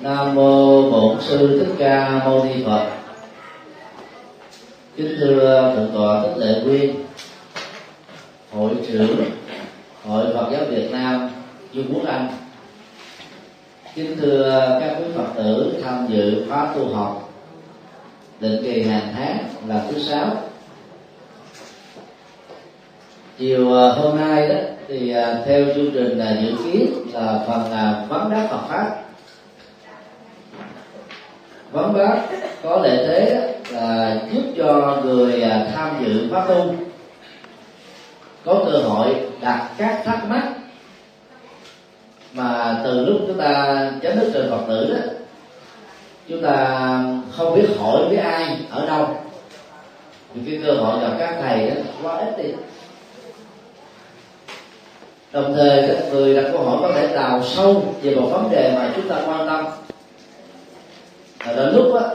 nam mô bổn sư thích ca mâu ni phật. Kính thưa thượng tọa thích lệ nguyên hội trưởng hội phật giáo việt nam vương quốc anh. Kính thưa các quý phật tử tham dự khóa tu học, định kỳ hàng tháng là thứ sáu. Chiều à, hôm nay đó thì à, theo chương trình là dự kiến là phần à, vấn đáp Phật pháp vấn bác, có lợi thế là giúp cho người à, tham dự pháp tu. Có cơ hội đặt các thắc mắc mà từ lúc chúng ta chấm dứt trời phật tử đó, chúng ta không biết hỏi với ai ở đâu. Vì cái cơ hội gặp các thầy đó quá ít đi. Đồng thời các người đặt câu hỏi có thể đào sâu về một vấn đề mà chúng ta quan tâm và đến lúc đó,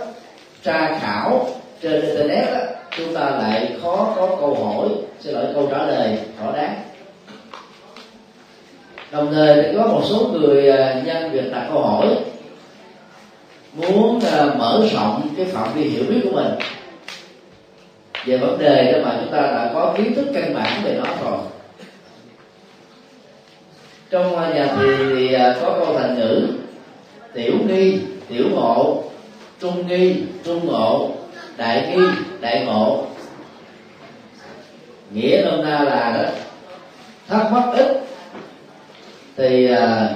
tra khảo trên internet đó, chúng ta lại khó có câu hỏi. Xin lỗi câu trả lời thỏa đáng đồng thời có một số người à, nhân việc đặt câu hỏi muốn à, mở rộng cái phạm vi hiểu biết của mình về vấn đề đó mà chúng ta đã có kiến thức căn bản về nó rồi. Trong à, nhà thiền thì có câu thành ngữ tiểu nghi tiểu ngộ trung nghi trung ngộ đại nghi đại ngộ. Nghĩa nôm na là đó. Thắc mắc ít thì à,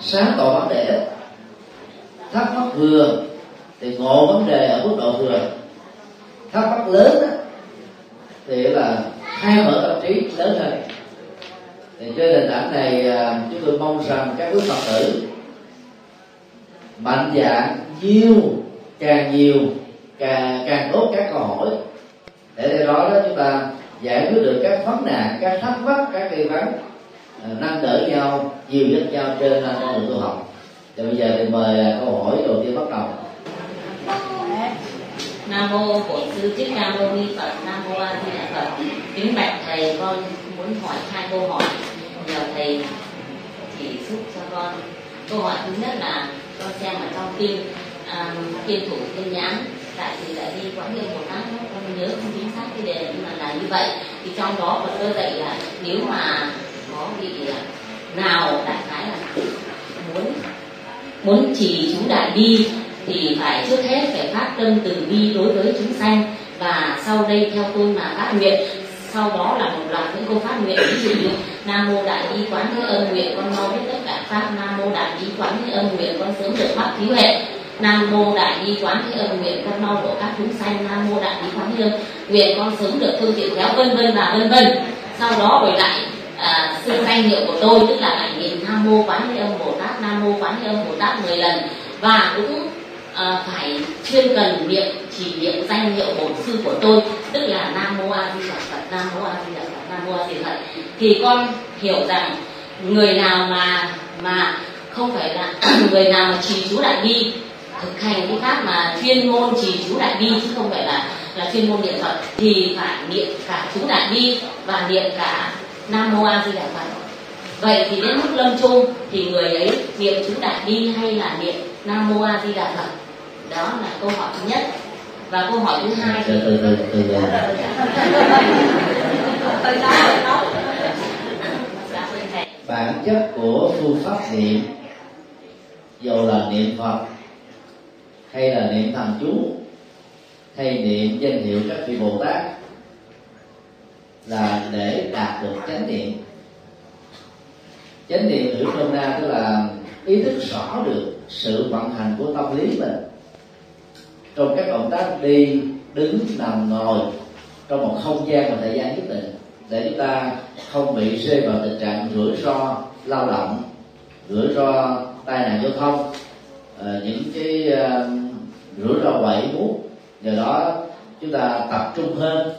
sáng tỏ vấn đề ít. Thắc mắc vừa thì ngộ vấn đề ở mức độ vừa. Thắc mắc lớn đó, thì là khai mở tâm trí lớn hơn. Thì trên nền tảng này à, chúng tôi mong rằng các quý phật tử mạnh dạng nhiều, càng nhiều, càng càng tốt các câu hỏi. Để từ đó đó chúng ta giải quyết được các vấn nạn, các thắc mắc, các nghi vấn à, nâng đỡ nhau nhiều nhất nhau trên con đường tu học. Thì bây giờ thì mời à, câu hỏi đầu tiên bắt đầu. Nam mô bổn sư thích ca mâu ni phật, nam mô a di đà phật. Kính bạch thầy, con muốn hỏi hai câu hỏi. Nhờ thầy chỉ giúp cho con. Câu hỏi thứ nhất là con xem ở trong kinh kiên thủ tin nhắn tại vì lại đi quán niệm một tháng con nhớ không chính xác cái đề nhưng mà là như vậy. Thì trong đó Phật cơ dạy là nếu mà có vị à, nào đại khái là muốn muốn trì chú đại bi, thì phải trước hết phải phát tâm từ bi đối với chúng sanh. Và sau đây theo tôi mà phát nguyện, sau đó là một loạt những câu phát nguyện. Ví dụ như, nam mô đại bi quán thế âm, nguyện con mau biết tất cả pháp. Nam mô đại bi quán thế âm, nguyện con sớm được mắc cứu huệ nam mô đại bi quán thế âm nguyện con mau độ các chúng sanh nam mô đại bi quán thế âm nguyện con sớm được phương tiện khéo vân vân và vân vân. Sau đó rồi lại à, xưng danh hiệu của tôi tức là lại niệm nam mô quán thế âm bồ tát nam mô quán thế âm bồ tát 10 lần. Và cũng à, phải chuyên cần niệm chỉ niệm danh hiệu bổn sư của tôi tức là nam mô a di đà phật nam mô a di đà phật nam mô a di đà phật. Thì con hiểu rằng người nào mà mà không phải là người nào mà trì chú đại bi thực hành cái pháp mà chuyên môn trì chú đại bi chứ không phải là là chuyên môn niệm phật thì phải niệm cả chú đại bi và niệm cả nam mô a di đà phật. Vậy thì đến lúc lâm chung thì người ấy niệm chú đại bi hay là niệm nam mô a di đà phật? Đó là câu hỏi thứ nhất. Và câu hỏi thứ hai thì từ từ từ từ bản chất của phương pháp niệm dù là niệm phật hay là niệm thần chú. Hay niệm danh hiệu các vị bồ tát. Là để đạt được chánh niệm. Chánh niệm hiểu nôm na tức là ý thức rõ được sự vận hành của tâm lý mình. Trong các động tác đi, đứng, nằm, ngồi. Trong một không gian và thời gian nhất định. Để chúng ta không bị rơi vào tình trạng rủi ro, lao động, rủi ro tai nạn giao thông. Ờ, những cái ờ, rủi ro quậy muốn nhờ đó, chúng ta tập trung hơn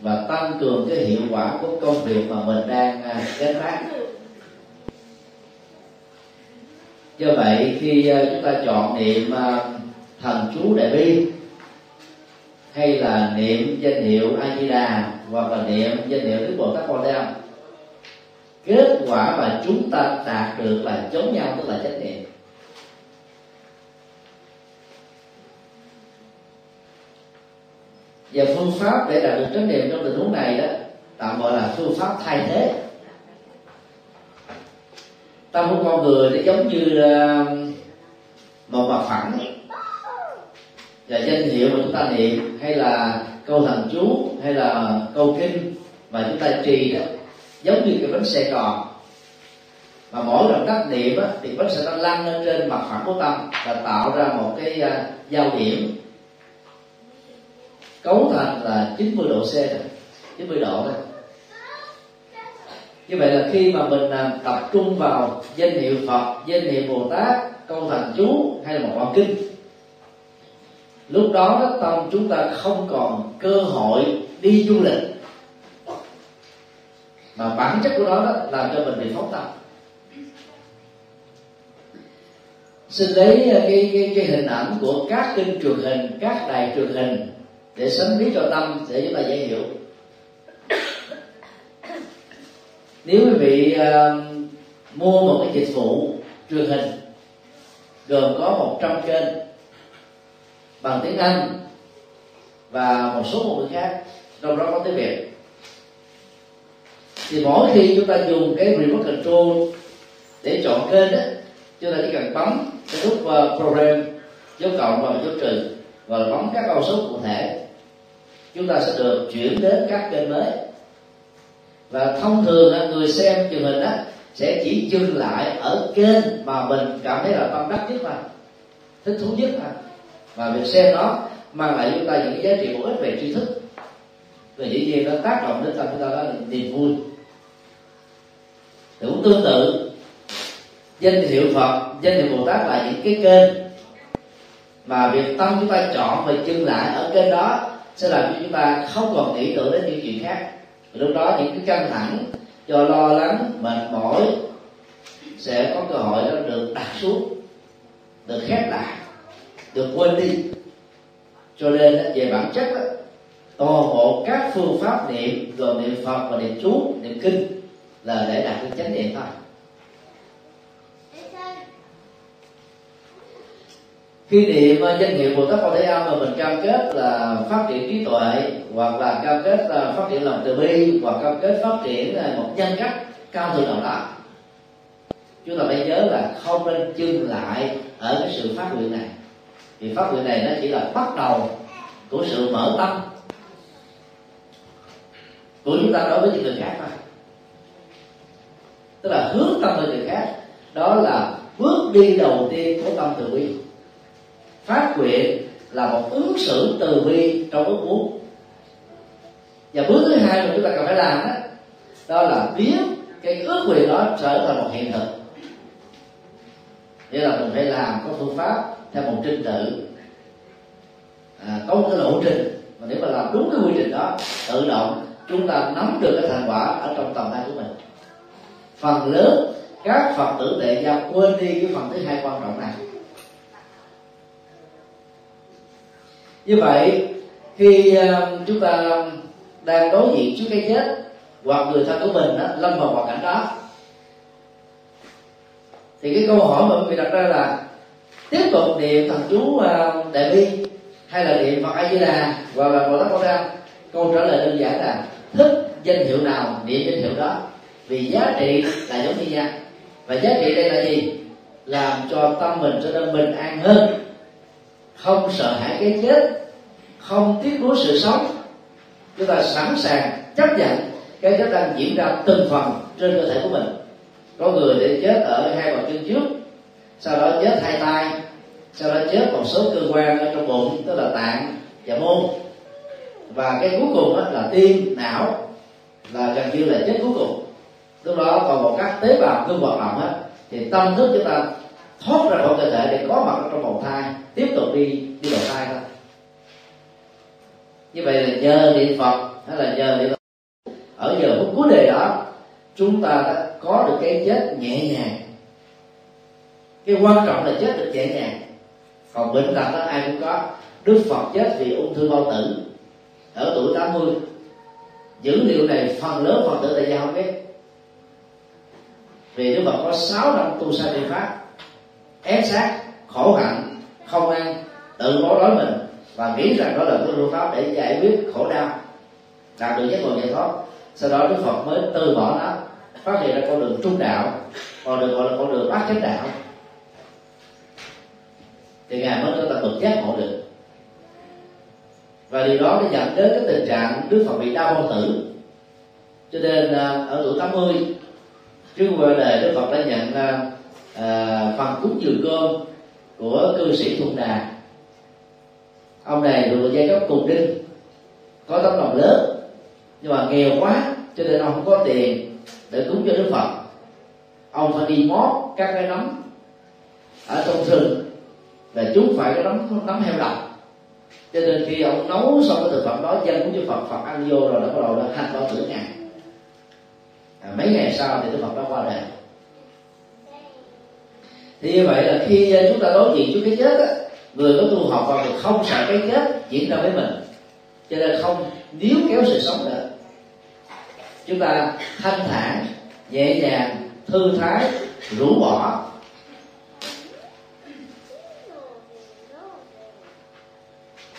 và tăng cường cái hiệu quả của công việc mà mình đang à, gánh vác. Do vậy, khi à, chúng ta chọn niệm à, thần chú đại bi, hay là niệm danh hiệu a di đà hoặc là niệm danh hiệu đức bồ tát quan thế âm kết quả mà chúng ta đạt được là giống nhau, tức là chánh niệm. Và phương pháp để đạt được chánh niệm trong tình huống này đó tạm gọi là phương pháp thay thế. Tâm của con người nó giống như ờ, một mặt phẳng. Và danh hiệu mà chúng ta niệm hay là câu thần chú hay là câu kinh mà chúng ta trì đó giống như cái bánh xe tròn mà mỗi lần tác niệm á, thì bánh sẽ nó lăn lên trên mặt phẳng của tâm và tạo ra một cái uh, giao điểm cấu thành là 90 độ C đó. 90 độ đó. Như vậy là khi mà mình à, tập trung vào danh hiệu Phật danh hiệu Bồ Tát câu thành chú hay là một đoạn kinh lúc đó, đó tâm chúng ta không còn cơ hội đi du lịch. Mà bản chất của nó đó làm cho mình bị phóng tâm xin lấy à, cái, cái, cái hình ảnh của các kênh truyền hình các đài truyền hình để sánh biết cho tâm để chúng ta dễ hiểu. Nếu quý vị uh, mua một cái dịch vụ truyền hình gồm có 100 kênh bằng tiếng Anh và một số ngôn ngữ khác trong đó có tiếng Việt thì mỗi khi chúng ta dùng cái remote control để chọn kênh đó chúng ta chỉ cần bấm cái nút uh, program dấu cộng và dấu trừ và bấm các con số cụ thể chúng ta sẽ được chuyển đến các kênh mới. Và thông thường là người xem truyền hình đó sẽ chỉ dừng lại ở kênh mà mình cảm thấy là tâm đắc nhất mà, thích thú nhất mà. Và việc xem nó mang lại chúng ta những giá trị bổ ích về tri thức. Và dĩ nhiên nó tác động đến tâm chúng ta đó là niềm vui. Thì cũng tương tự, danh hiệu phật, danh hiệu bồ tát là những cái kênh mà việc tâm chúng ta chọn và dừng lại ở kênh đó sẽ làm cho chúng ta không còn nghĩ tưởng đến những chuyện khác. Lúc đó những cái căng thẳng do lo lắng mệt mỏi sẽ có cơ hội đó được đặt xuống được khép lại được quên đi. Cho nên về bản chất đó, toàn bộ các phương pháp niệm gồm niệm phật và niệm chú niệm kinh là để đạt được chánh niệm thôi. Khi niệm danh hiệu bồ tát quan thế âm mà mình cam kết là phát triển trí tuệ, hoặc là cam kết là phát triển lòng từ bi, hoặc cam kết phát triển ờ, một nhân cách cao thượng nào đó chúng ta phải nhớ là không nên dừng lại ở cái sự phát nguyện này. Vì phát nguyện này nó chỉ là bắt đầu của sự mở tâm của chúng ta đối với những người khác thôi. Tức là hướng tâm lên người khác, đó là bước đi đầu tiên của tâm từ bi phát nguyện là một ứng xử từ bi trong ước muốn và bước thứ hai mà chúng ta cần phải làm đó đó là biến cái ước nguyện đó trở thành một hiện thực. Nghĩa là mình phải làm có phương pháp theo một trình tự. À, có một cái lộ trình mà nếu mà làm đúng cái quy trình đó tự động chúng ta nắm được cái thành quả ở trong tầm tay của mình. Phần lớn các phật tử tệ gia quên đi cái phần thứ hai quan trọng này. Như vậy khi uh, chúng ta đang đối diện trước cái chết hoặc người thân của mình đó, lâm vào hoàn cảnh đó thì cái câu hỏi mà quý vị đặt ra là tiếp tục niệm thần chú uh, đại bi hay là niệm phật a di đà hoặc là bồ tát quan ra câu trả lời đơn giản là thích danh hiệu nào niệm danh hiệu đó vì giá trị là giống như nhau. Và giá trị đây là gì? Làm cho tâm mình trở nên bình an hơn không sợ hãi cái chết không tiếc nuối sự sống. Chúng ta sẵn sàng chấp nhận cái chết đang diễn ra từng phần trên cơ thể của mình. Có người để chết ở hai bàn chân trước, sau đó chết hai tay, sau đó chết một số cơ quan ở trong bụng, tức là tạng và môn. Và cái cuối cùng là tim, não, là gần như là chết cuối cùng. Lúc đó còn một các tế bào ngưng hoạt động hết thì tâm thức chúng ta thoát ra khỏi cơ thể để có mặt trong bầu thai, tiếp tục đi đi bầu thai thôi. Như vậy là nhờ niệm phật, hay là nhờ niệm ở giờ phút cuối đời đó, chúng ta đã có được cái chết nhẹ nhàng. Cái quan trọng là chết được nhẹ nhàng. Còn bệnh tật đó, ai cũng có. Đức phật chết vì ung thư bao tử. Ở tuổi 80 dữ liệu này phần lớn phật tử tại gia không biết. Vì đức phật có 6 năm tu sa đi pháp ép sát, khổ hạnh không ăn tự bó đói mình và nghĩ rằng đó là cái phương pháp để giải quyết khổ đau. Đạt được giác ngộ giải thoát, sau đó đức phật mới từ bỏ nó, phát hiện ra con đường trung đạo, còn được gọi là con đường bát chánh đạo. Thì ngài mới cho ta bậc giác ngộ được. Và điều đó nó dẫn đến cái tình trạng đức phật bị đau bao tử. Cho nên à, ở tuổi 80 trước qua đời đức phật đã nhận à, à, phần cúng dường cơm của cư sĩ thuận đà. Ông này được giai cấp cùng đinh có tấm lòng lớn nhưng mà nghèo quá cho nên ông không có tiền để cúng cho đức phật. Ông phải đi mót các cái nấm ở trong rừng và chúng phải cái nấm nấm heo độc. Cho nên khi ông nấu xong cái thực phẩm đó dân cúng cho phật phật ăn vô rồi nó bắt đầu là hành bao tử ngày à, mấy ngày sau thì đức phật đã qua đời thì như vậy là khi à, chúng ta đối diện với cái chết á, người có tu học vào thì không sợ cái chết diễn ra với mình. Cho nên không níu kéo sự sống nữa chúng ta thanh thản nhẹ nhàng thư thái rũ bỏ.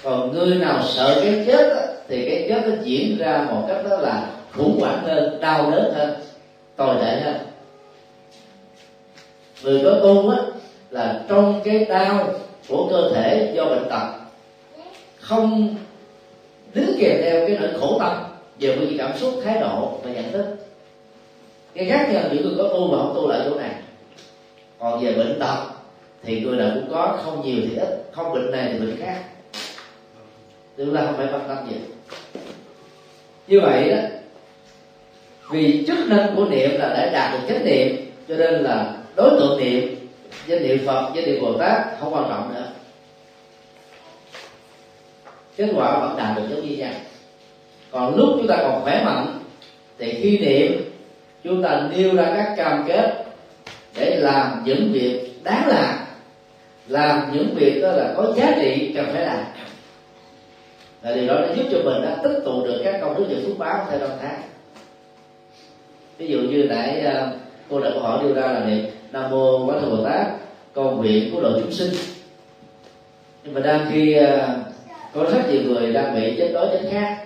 Còn người nào sợ cái chết á, thì cái chết nó diễn ra một cách đó là khủng hoảng hơn đau đớn hơn tồi tệ hơn người có tu á, là trong cái đau của cơ thể do bệnh tật, không đứng kèm theo cái nỗi khổ tâm về phương cảm xúc, thái độ và nhận thức. Cái khác nhau những người có tu và không tu lại chỗ này. Còn về bệnh tật thì người nào cũng có, không nhiều thì ít, không bệnh này thì bệnh khác. Chúng ta không phải quan tâm gì. Như vậy đó, vì chức năng của niệm là để đạt được chánh niệm, cho nên là đối tượng niệm danh niệm phật danh niệm bồ tát không quan trọng nữa. Kết quả vẫn đạt được giống như nhau. Còn lúc chúng ta còn khỏe mạnh, thì khi niệm, chúng ta nêu ra các cam kết để làm những việc đáng làm. Làm những việc đó là có giá trị cần phải làm. Và điều đó đã giúp cho mình đã tích tụ được các công đức và phước báo theo năm tháng. Ví dụ như nãy ờ, cô đã câu hỏi đưa ra là niệm nam mô quán thế bồ tát con nguyện của độ chúng sinh. Nhưng mà đang khi à, có rất nhiều người đang bị chết đói chết khát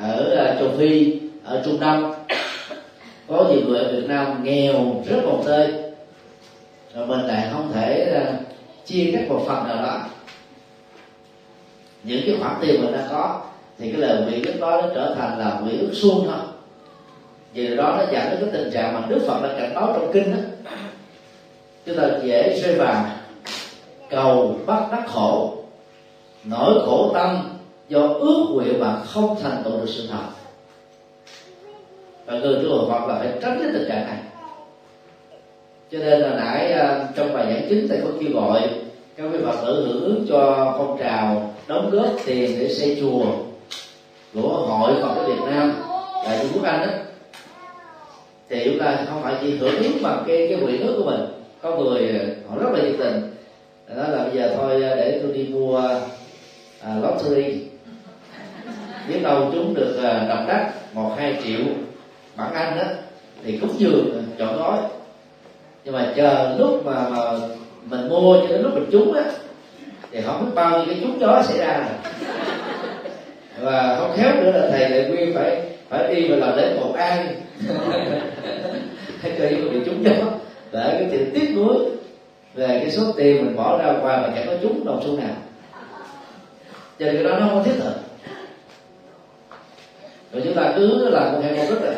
ở à, châu phi, ở trung đông. Có nhiều người ở việt nam nghèo rất một tơi. Rồi mình lại không thể à, chia các một phần nào đó. Những cái khoản tiền mình đã có, thì cái lời nguyện lúc đó nó trở thành là nguyện ước suông thôi vì đó nó dẫn đến cái tình trạng mà đức phật đã cảnh báo trong kinh đó. Chúng ta dễ rơi vào cầu bắt đắc khổ, nỗi khổ tâm do ước nguyện mà không thành tựu được sự thật. Và người tu Phật là phải tránh cái tình trạng này. Cho nên là nãy à, trong bài giảng chính thầy có kêu gọi các vị phật tử hưởng ứng cho phong trào đóng góp tiền để xây chùa của hội Phật ở Việt Nam tại Trung Quốc Anh đó thì chúng ta không phải chỉ hưởng ứng bằng cái cái nguyện ước của mình. Có người ờ, họ rất là nhiệt tình. Nói là bây giờ thôi ờ, để tôi đi mua à, lottery. Biết đâu chúng được ờ, à, độc đắc một hai triệu bản anh đó thì cũng dường chọn gói. Nhưng mà chờ lúc mà, mà mình mua cho đến lúc mình trúng á thì không biết bao nhiêu cái trúng đó xảy ra. Rồi và không khéo nữa là thầy lại nguyên phải phải đi mà làm đến một an. Hay coi như bị trúng gió để cái chuyện tiếc nuối về cái số tiền mình bỏ ra qua mà chẳng có trúng đồng xu nào. Cho nên cái đó nó không thiết thực. Rồi chúng ta cứ làm một hai công đức này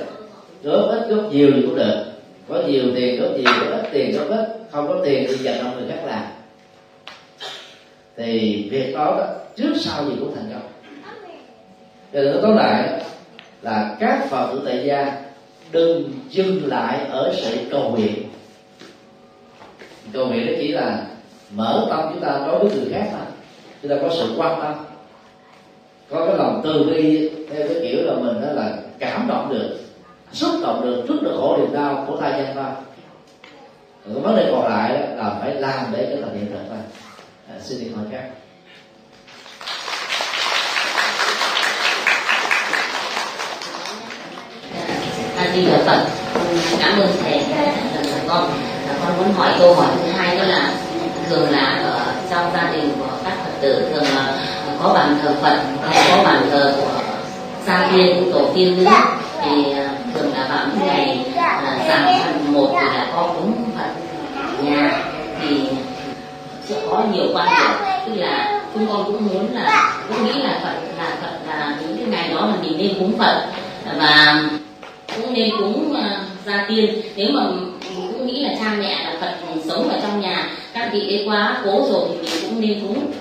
góp ít góp nhiều thì cũng được. Có nhiều tiền góp nhiều có ít tiền góp ít. Không có tiền thì dành cho người khác làm. Thì việc đó, đó trước sau gì cũng thành công. Cho nên nó tóm lại là các phật tử tại gia đừng dừng lại ở sự cầu nguyện. Cầu nguyện đó chỉ là mở tâm chúng ta đối với người khác thôi chúng ta có sự quan tâm có cái lòng từ bi theo cái kiểu là mình đó là cảm động được xúc động được trước được khổ niềm đau của thai nhân thôi cái vấn đề còn lại là phải làm để cái thành hiện thực thôi. À, xin đi hỏi khác di đà phật. Cảm ơn thầy con. Con muốn hỏi câu hỏi thứ hai đó là thường là ở trong gia đình của các phật tử thường là có bàn thờ phật hay có bàn thờ của gia tiên tổ tiên nữa. Thì à, thường là vào những ngày à, giảm rằm một thì là có cúng phật nhà. Thì sẽ có nhiều quan điểm, tức là chúng con cũng muốn là, cũng nghĩ là phật là phật là những cái ngày đó là mình nên cúng phật. Và cũng nên cúng ờ, uh, gia tiên. Nếu mà cũng nghĩ là cha mẹ là phật sống ở trong nhà các vị ấy quá cố rồi thì mình cũng nên cúng.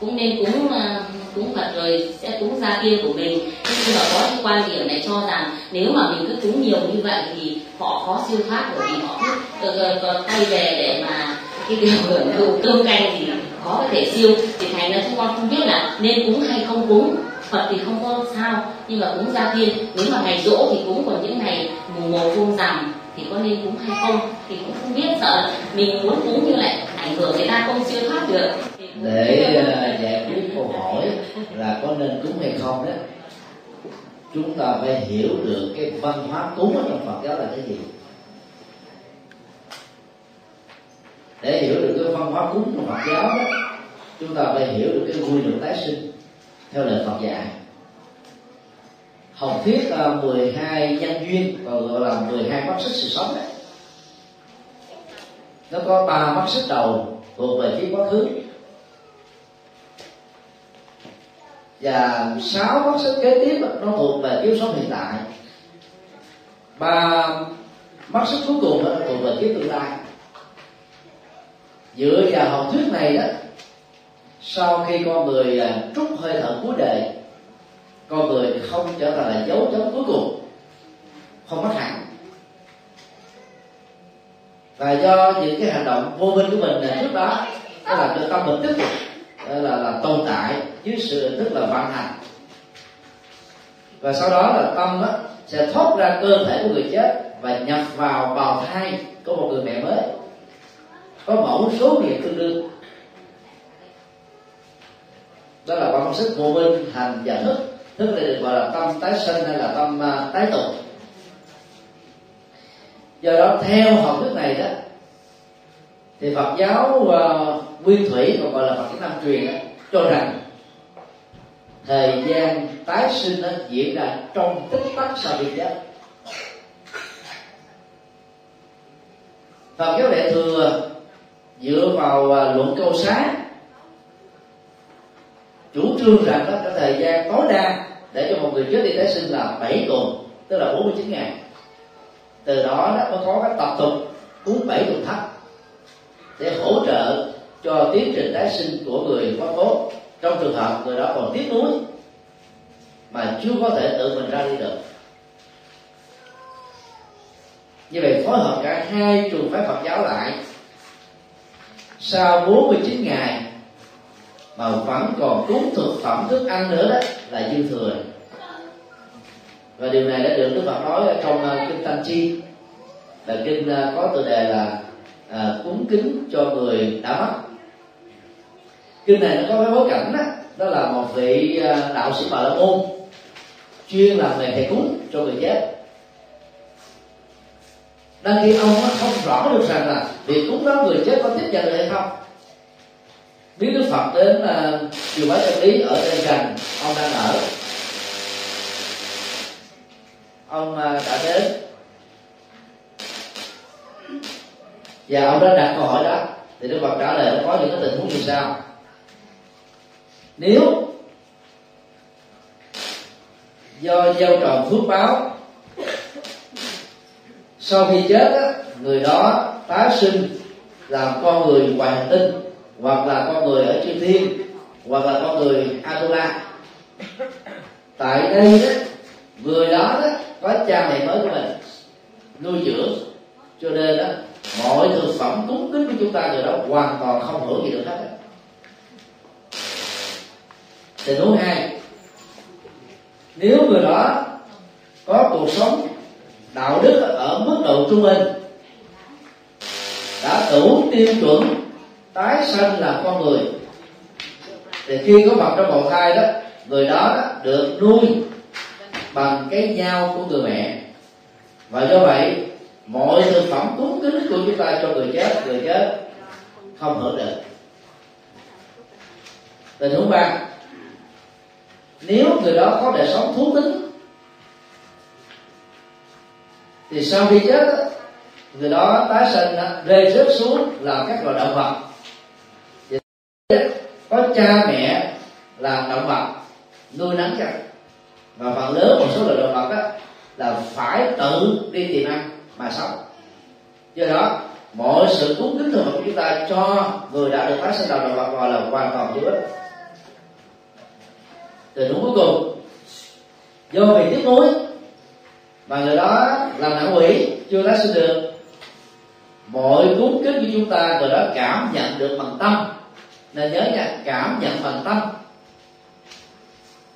Cũng nên cúng uh, cúng phật rồi sẽ cúng gia tiên của mình. Nhưng mà có cái quan điểm này cho rằng nếu mà mình cứ cúng nhiều như vậy thì họ khó siêu thoát bởi vì họ cứ ờ, còn tay về để mà cái điều hưởng thụ cơm canh thì khó có thể siêu. Thì thành ra chúng con không biết là nên cúng hay không cúng. Phật thì không có sao, nhưng mà cúng gia tiên nếu mà ngày rỗ thì cúng còn những ngày mùng một vuông rằm, thì có nên cúng hay không thì cũng không biết. Sợ mình muốn cúng như lại ảnh hưởng người ta không siêu thoát được. Để ờ, giải quyết câu hỏi là có nên cúng hay không đó. Chúng ta phải hiểu được cái văn hóa cúng ở trong Phật giáo là cái gì. Để hiểu được cái văn hóa cúng trong Phật giáo đó, chúng ta phải hiểu được cái quy luật tái sinh theo lời Phật dạy. Học thuyết à, 12 nhân duyên còn gọi là 12 mắt xích sự sống đấy. Nó có ba mắt xích đầu thuộc về phía quá khứ, và sáu mắt xích kế tiếp nó thuộc về kiếp sống hiện tại. Ba mắt xích cuối cùng nó thuộc về kiếp tương lai. Dựa vào học thuyết này đó sau khi con người à, trút hơi thở cuối đời, con người không trở thành là dấu chấm cuối cùng, không mất hẳn và do những cái hành động vô minh của mình à, trước đó, nó làm cho tâm mình tiếp tục là là tồn tại dưới sự tức là vận hành. Và sau đó là tâm đó sẽ thoát ra cơ thể của người chết và nhập vào bào thai của một người mẹ mới. Có mẫu số nghiệp tương đương đó là quan sức vô minh hành và thức. Thức này được gọi là tâm tái sinh hay là tâm uh, tái tục do đó theo học thuyết này đó thì Phật giáo à, uh, nguyên thủy còn gọi là Phật giáo Nam truyền đó, cho rằng thời gian tái sinh nó diễn ra trong tích tắc sau khi chết. Phật giáo đại thừa dựa vào uh, luận câu sáng chủ trương rằng đó cái thời gian tối đa để cho một người chết đi tái sinh là 7 tuần, tức là 49 ngày. Từ đó nó mới có cái tập tục cúng bảy tuần thấp để hỗ trợ cho tiến trình tái sinh của người quá cố trong trường hợp người đó còn tiếc nuối mà chưa có thể tự mình ra đi được. Như vậy phối hợp cả hai trường phái Phật giáo lại, sau 49 ngày mà vẫn còn cúng thực phẩm thức ăn nữa đó là dư thừa. Và điều này đã được Đức Phật nói ở trong uh, kinh Tăng Chi. Là kinh uh, có tựa đề là uh, cúng kính cho người đã mất. Kinh này nó có cái bối cảnh đó, đó là một vị uh, đạo sĩ bà la môn chuyên làm nghề thầy cúng cho người chết. Đang khi ông không rõ được rằng là việc cúng đó người chết có tiếp nhận được hay không biết đức phật đến uh, bái chân lý ở đây gần ông đang ở. Ông uh, đã đến. Và ông đã đặt câu hỏi đó. Thì đức phật trả lời nó có những cái tình huống như sau nếu do gieo tròn phước báo sau khi chết á, người đó tái sinh làm con người ngoài hành tinh hoặc là con người ở chư thiên hoặc là con người atula tại đây đó, người đó đó có cha mẹ mới của mình, nuôi dưỡng. Cho nên đó, mọi thực phẩm cúng kính của chúng ta người đó hoàn toàn không hưởng gì được hết. Tình huống hai, nếu người đó có cuộc sống đạo đức ở mức độ trung bình, đã đủ tiêu chuẩn tái sinh là con người. Thì khi có mặt trong bào thai đó, người đó được nuôi bằng cái nhau của người mẹ. Và do vậy, mọi thực phẩm cúng kính của chúng ta cho người chết người chết không hưởng được. Tình huống ba nếu người đó có đời sống thú tính, thì sau khi chết, người đó tái sinh rơi rớt xuống làm các loài động vật có cha mẹ là động vật, nuôi nấng cho và phần lớn một số loài động vật đó là phải tự đi tìm ăn mà sống. Do đó, mọi sự cúng kính thường của chúng ta cho người đã được tái sinh làm động vật gọi là hoàn toàn vô ích. Từ đúng cuối cùng, do vì tiếc nuối mà người đó làm nạn quỷ chưa tái sinh được, mọi cúng kính của chúng ta người đó cảm nhận được bằng tâm nên nhớ nha cảm nhận bằng tâm.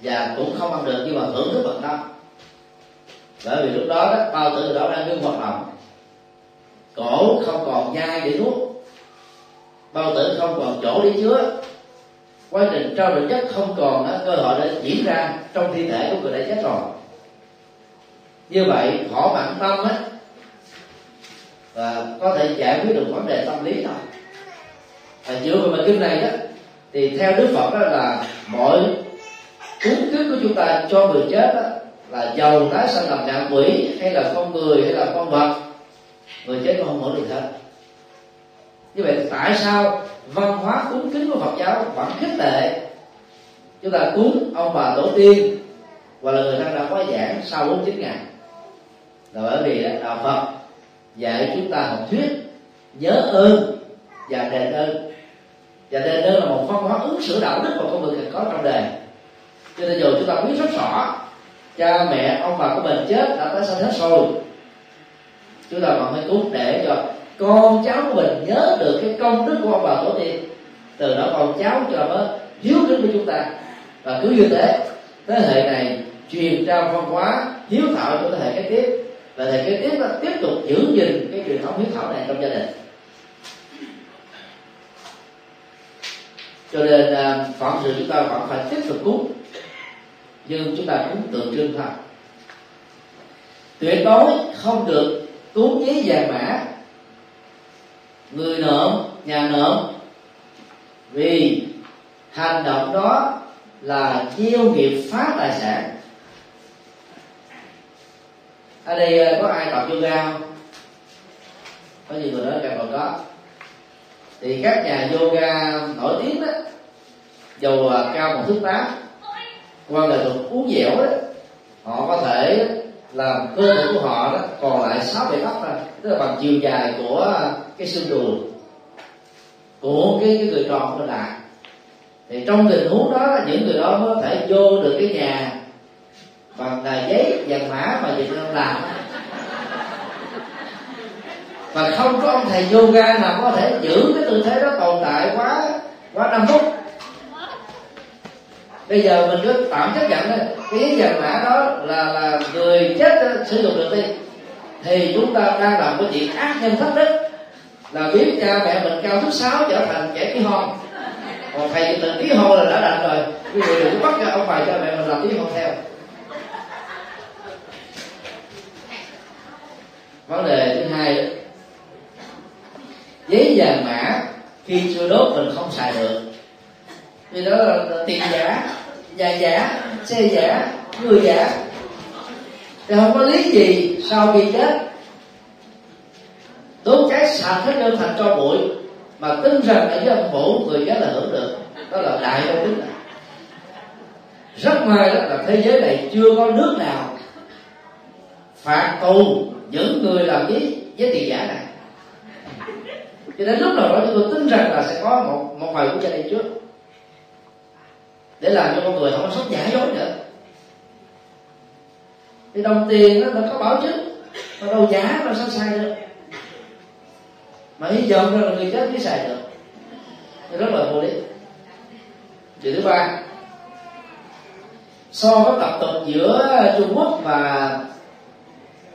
Và cũng không ăn được nhưng mà hưởng thức bằng tâm. Bởi vì lúc đó đó bao tử đó đang ngưng hoạt động. Cổ không còn nhai để nuốt. Bao tử không còn chỗ để chứa. Quá trình trao đổi chất không còn đó, cơ hội để diễn ra trong thi thể của người đã chết rồi. Như vậy thỏa bản tâm ấy và có thể giải quyết được vấn đề tâm lý thôi và dựa vào bài kinh này đó. Thì theo đức phật đó là mọi cúng kiếp của chúng ta cho người chết đó, là giàu tái sanh làm ngạ quỷ hay là con người hay là con vật. Người chết cũng không mở được hết. Như vậy tại sao văn hóa cúng kính của Phật giáo vẫn khích lệ? Chúng ta cúng ông bà tổ tiên hoặc là người thân đã quá giảng sau 49 ngày. Là bởi vì đạo Phật dạy chúng ta học thuyết nhớ ơn và đền ơn và nên đó là một văn hóa ứng xử đạo đức mà con người cần có trong đời. Cho nên dù chúng ta biết rất rõ, cha, mẹ, ông bà của mình chết đã tái sanh hết rồi. Chúng ta còn phải cúng để cho con cháu của mình nhớ được cái công đức của ông bà tổ tiên. Từ đó con cháu cho mới hiếu kính với chúng ta. Và cứ như thế thế hệ này truyền trao văn hóa hiếu thảo cho thế hệ kế tiếp. Và thế hệ kế tiếp nó tiếp tục giữ gìn cái truyền thống hiếu thảo này trong gia đình. Cho nên à, sự chúng ta vẫn phải tiếp tục cúng. Nhưng chúng ta cũng tượng trưng thôi. Tuyệt đối không được cúng giấy vàng mã. Người nợ nhà nợ vì hành động đó là gieo nghiệp phá tài sản. Ở đây à, có ai tập yoga không? Có nhiều người nói rằng còn có thì các nhà yoga nổi tiếng đó dầu cao một thước tám, qua nghệ thuật uống dẻo đó, họ có thể làm cơ thể của họ đó còn lại sáu bảy tóc thôi, tức là bằng chiều dài của cái xương đùi, của cái cái người tròn của lại. Thì trong tình huống đó những người đó mới có thể vô được cái nhà bằng là giấy, vàng mã mà việt nam làm và không có ông thầy yoga nào có thể giữ cái tư thế đó tồn tại quá quá năm phút. Bây giờ mình cứ tạm chấp nhận cái giấy mã đó là là người chết sử dụng được đi. Thì chúng ta đang làm cái chuyện ác nhân thất đức. Là biết cha mẹ mình cao thứ sáu trở thành trẻ tí hon còn thầy từ tí hon là đã đành rồi. Quý vị đừng bắt ông bà cha mẹ mình làm tí hon theo. Vấn đề thứ hai giấy vàng mã khi chưa đốt mình không xài được. Vì đó là tiền giả nhà giả, xe giả, người giả. Thì không có lý gì sau khi chết. Đốt cháy sạch hết đơn thành cho bụi, mà tin rằng ở dưới âm phủ người chết là hưởng được. Đó là đại công đức rất may đó là thế giới này chưa có nước nào phạt tù những người làm với với tiền giả này cho đến lúc nào đó chúng tôi tin rằng là sẽ có một một vài quốc gia đi trước. Để làm cho con người không có sống giả dối nữa. Thì đồng tiền nó nó có bảo chứng mà đâu giả mà sao sai được? Mà hy vọng là người chết mới xài được. Thì rất là vô lý. Điều thứ ba so với tập tục giữa Trung Quốc và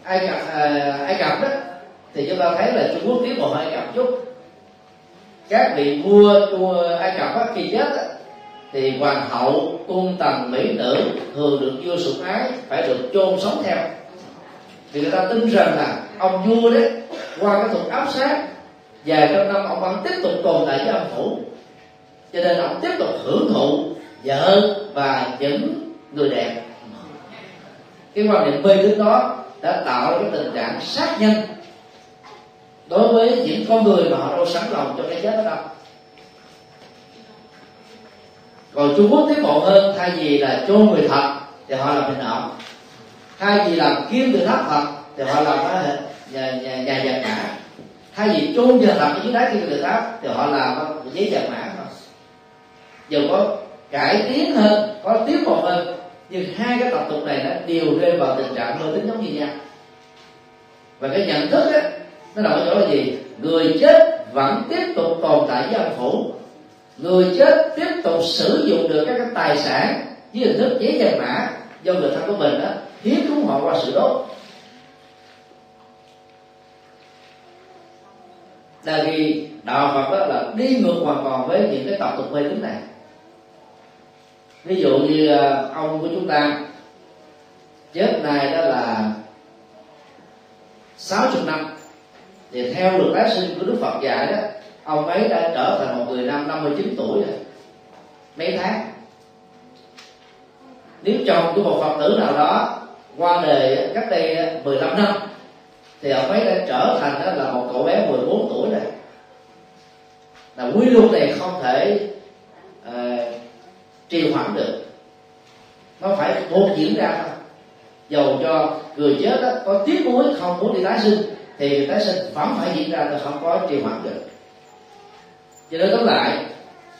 Ai Cập à, Ai Cập đó thì chúng ta thấy là Trung Quốc tiến bộ hơn Ai Cập chút các vị vua Ai Cập đó, khi chết đó, thì hoàng hậu cung tần mỹ nữ thường được vua sủng ái phải được chôn sống theo. Thì người ta tin rằng là ông vua đấy qua cái thuật áp sát vài trăm năm ông vẫn tiếp tục tồn tại với ông phủ cho nên ông tiếp tục hưởng thụ vợ và những người đẹp. Cái quan niệm mê tín đó đã tạo ra cái tình trạng sát nhân đối với những con người mà họ đâu sẵn lòng cho cái chết đó đâu. Còn trung quốc tiến bộ hơn thay vì là chôn người thật thì họ làm hình ảo. Thay vì làm kim từ tháp thật thì họ làm ở nhà nhà nhà giặc mã. Thay vì chôn giờ thật dưới đáy kim từ tháp thì họ làm giấy giặc mã thôi dù có cải tiến hơn có tiến bộ hơn nhưng hai cái tập tục này nó đều rơi vào tình trạng mơ tính giống như nhau. Và cái nhận thức ấy, nó nằm ở chỗ là gì? Người chết vẫn tiếp tục tồn tại với âm phủ. Người chết tiếp tục sử dụng được các cái tài sản với hình thức giấy vàng mã do người thân của mình đó hiến cứu họ qua sự đốt. Là vì đạo Phật đó là đi ngược hoàn toàn với những cái tập tục mê tín này. Ví dụ như à, ông của chúng ta chết này đó là 60 năm thì theo luật tái sinh của Đức Phật dạy đó ông ấy đã trở thành một người nam 59 tuổi rồi. Mấy tháng? Nếu chồng của một phật tử nào đó qua đời cách đây 15 năm thì ông ấy đã trở thành đó là một cậu bé 14 tuổi rồi. Là quy luật này không thể uh, trì hoãn được. Nó phải buộc diễn ra thôi. Dầu cho người chết đó, có tiếc nuối không muốn đi tái sinh thì tái sinh vẫn phải diễn ra thì không có trì hoãn được. Cho nên tóm lại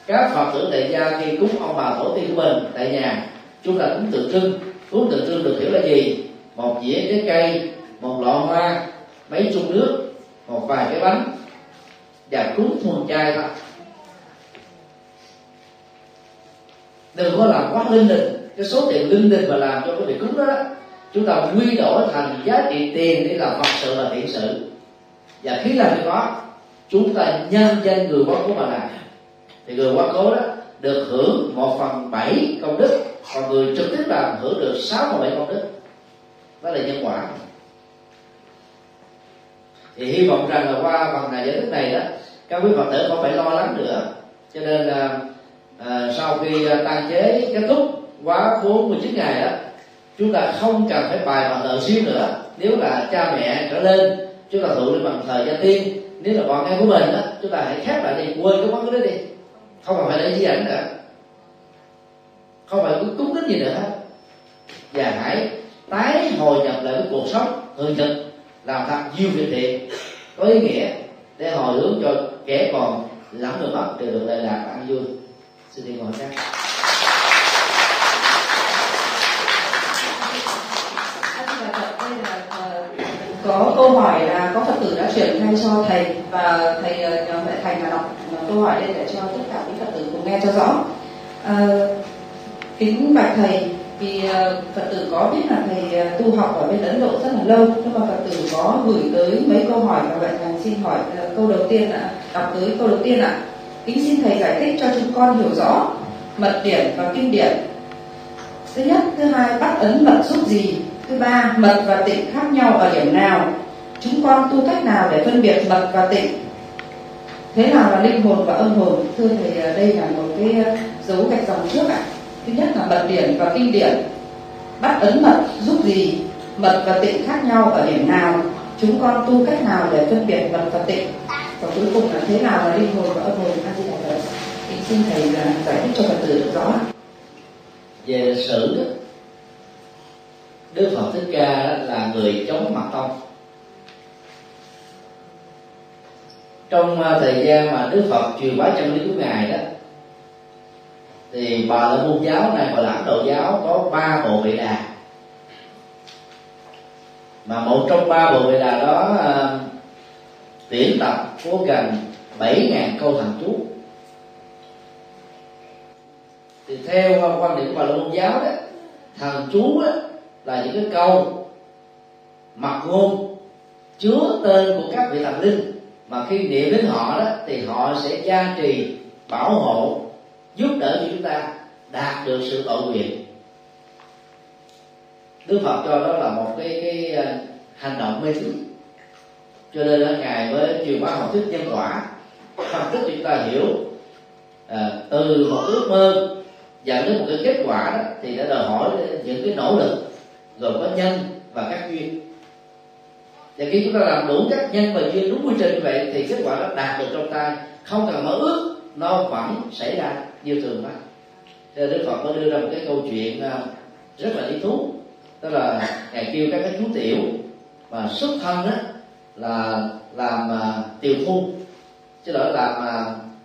các phật tử tại gia khi cúng ông bà tổ tiên của mình tại nhà chúng ta cúng tượng trưng cúng tượng trưng được hiểu là gì? Một dĩa trái cây một lọ hoa mấy chung nước một vài cái bánh. Và cúng thuần chay thôi đừng có làm quá linh đình. Cái số tiền linh đình mà làm cho cái việc cúng đó, đó chúng ta quy đổi thành giá trị tiền để làm phật sự và thiện sự. Và khi làm việc đó chúng ta nhân danh người quá cố mà làm. Thì người quá cố đó được hưởng một phần bảy công đức còn người trực tiếp làm hưởng được sáu phần bảy công đức. Đó là nhân quả. Thì hy vọng rằng là qua phần này giải thích này đó các quý phật tử không phải lo lắng nữa. Cho nên là à, sau khi à, tăng chế kết thúc quá 49 ngày đó chúng ta không cần phải bài bằng tự xíu nữa. Nếu là cha mẹ trở lên, chúng ta thụ lên bằng thời gia tiên. Nếu là con em của mình đó chúng ta hãy khép lại đi, quên cái món cái đó đi. Không cần phải để di ảnh nữa. Không phải cứ cúng kính gì nữa. Hết và hãy tái hồi nhập lại với cuộc sống thường trực làm thật nhiều việc thiện, có ý nghĩa để hồi hướng cho kẻ còn lắm người mất đều được lệ lạc an vui. Xin đi ngồi khác có câu hỏi là có phật tử đã chuyển ngay cho thầy và thầy ờ, mẹ thầy mà đọc câu hỏi lên để cho tất cả quý phật tử cùng nghe cho rõ. À, kính bạch thầy vì ờ, phật tử có biết là thầy tu học ở bên ấn độ rất là lâu nhưng mà phật tử có gửi tới mấy câu hỏi và vậy thầy xin hỏi câu đầu tiên ạ đọc tới câu đầu tiên ạ. Kính xin thầy giải thích cho chúng con hiểu rõ mật điển và kinh điển. Thứ nhất thứ hai bắt ấn mật giúp gì? Thứ ba, mật và tịnh khác nhau ở điểm nào? Chúng con tu cách nào để phân biệt mật và tịnh? Thế nào là linh hồn và âm hồn? Thưa thầy à, đây là một cái à, dấu gạch dòng trước ạ. Thứ nhất là mật điển và kinh điển. Bắt ấn mật giúp gì? Mật và tịnh khác nhau ở điểm nào? Chúng con tu cách nào để phân biệt mật và tịnh? Và cuối cùng là thế nào là linh hồn và âm hồn? A di đà phật xin thầy à, giải thích cho phật tử rõ về sự đức phật thích ca là người chống mặt tông. Trong à, thời gian mà đức phật truyền bá chân lý của ngài đó thì bà là môn giáo này bà lãnh đạo giáo có ba bộ vị đà. Mà một trong ba bộ vị đà đó uh, tuyển tập có gần bảy ngàn câu thần chú. Thì theo à, quan điểm của bà la môn giáo đó thần chú đó, là những cái câu mặt ngôn chứa tên của các vị thần linh. Mà khi niệm đến họ đó thì họ sẽ gia trì bảo hộ giúp đỡ cho chúng ta đạt được sự tội nguyện. Đức Phật cho đó là một cái cái ờ, hành động mê tín. Cho nên là ngài mới truyền bá học thuyết nhân quả. Phân tích chúng ta hiểu à, từ một ước mơ dẫn đến một cái kết quả đó thì đã đòi hỏi những cái nỗ lực gồm có nhân và các duyên. Và khi chúng ta làm đủ các nhân và duyên đúng quy trình như vậy thì kết quả nó đạt được trong tay. Không cần mơ ước nó vẫn xảy ra như thường đó cho đức phật có đưa ra một cái câu chuyện à, rất là lý thú. Tức là ngài kêu các cái chú tiểu mà xuất thân đó là làm à, uh, tiều phu. Chứ đỡ làm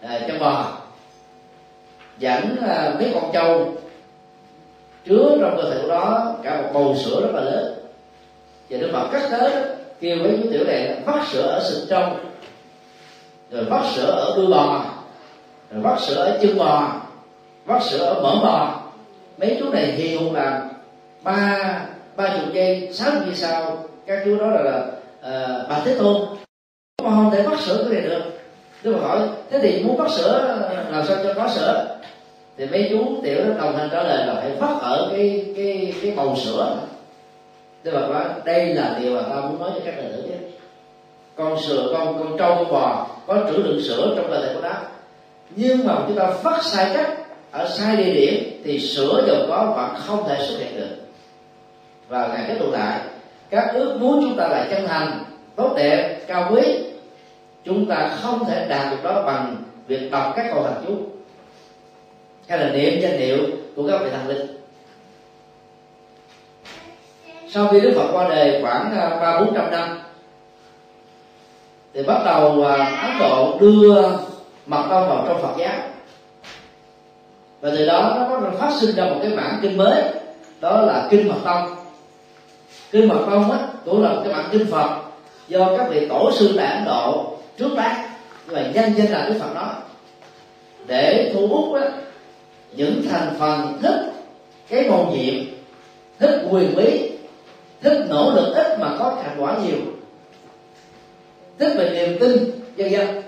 uh, uh, bò. Dẫn uh, mấy con trâu chứa trong cơ thể của đó cả một bầu sữa rất là lớn. Và đức phật cắt tới kêu mấy chú tiểu này vắt sữa ở sừng trong rồi vắt sữa ở đuôi bò rồi vắt sữa ở chân bò vắt sữa ở mỡ bò. Mấy chú này hiểu làm ba ba chục giây sáu giây sau các chú đó là, là uh, bà thế tôn. Mà không thể vắt sữa cái này được. Tôi Phật hỏi thế thì muốn vắt sữa làm sao cho có sữa? Thì mấy chú tiểu nó đồng thanh trả lời là phải phát ở cái cái cái bầu sữa. Tôi bảo nói, đây là điều mà ta muốn nói cho các đệ tử biết. con sữa, con con trâu, con bò có trữ lượng sữa trong cơ thể của nó nhưng mà chúng ta phát sai cách ở sai địa điểm thì sữa dầu có vẫn không thể xuất hiện được. Và ngày kết tụ lại, các ước muốn chúng ta là chân thành, tốt đẹp, cao quý. Chúng ta không thể đạt được đó bằng việc đọc các câu thần chú hay là niệm danh hiệu của các vị thần linh. Sau khi đức phật qua đời khoảng à, ba bốn trăm năm thì bắt đầu à, ấn độ đưa mật tông vào trong phật giáo. Và từ đó nó bắt đầu phát sinh ra một cái bản kinh mới đó là kinh mật tông kinh mật tông á cũng là một cái bản kinh phật do các vị tổ sư tại ấn độ trước bác và nhân danh là đức phật đó. Để thu hút á, những thành phần thích cái môn nhiệm, thích quyền quý thích nỗ lực ít mà có thành quả nhiều. Thích về niềm tin dân dân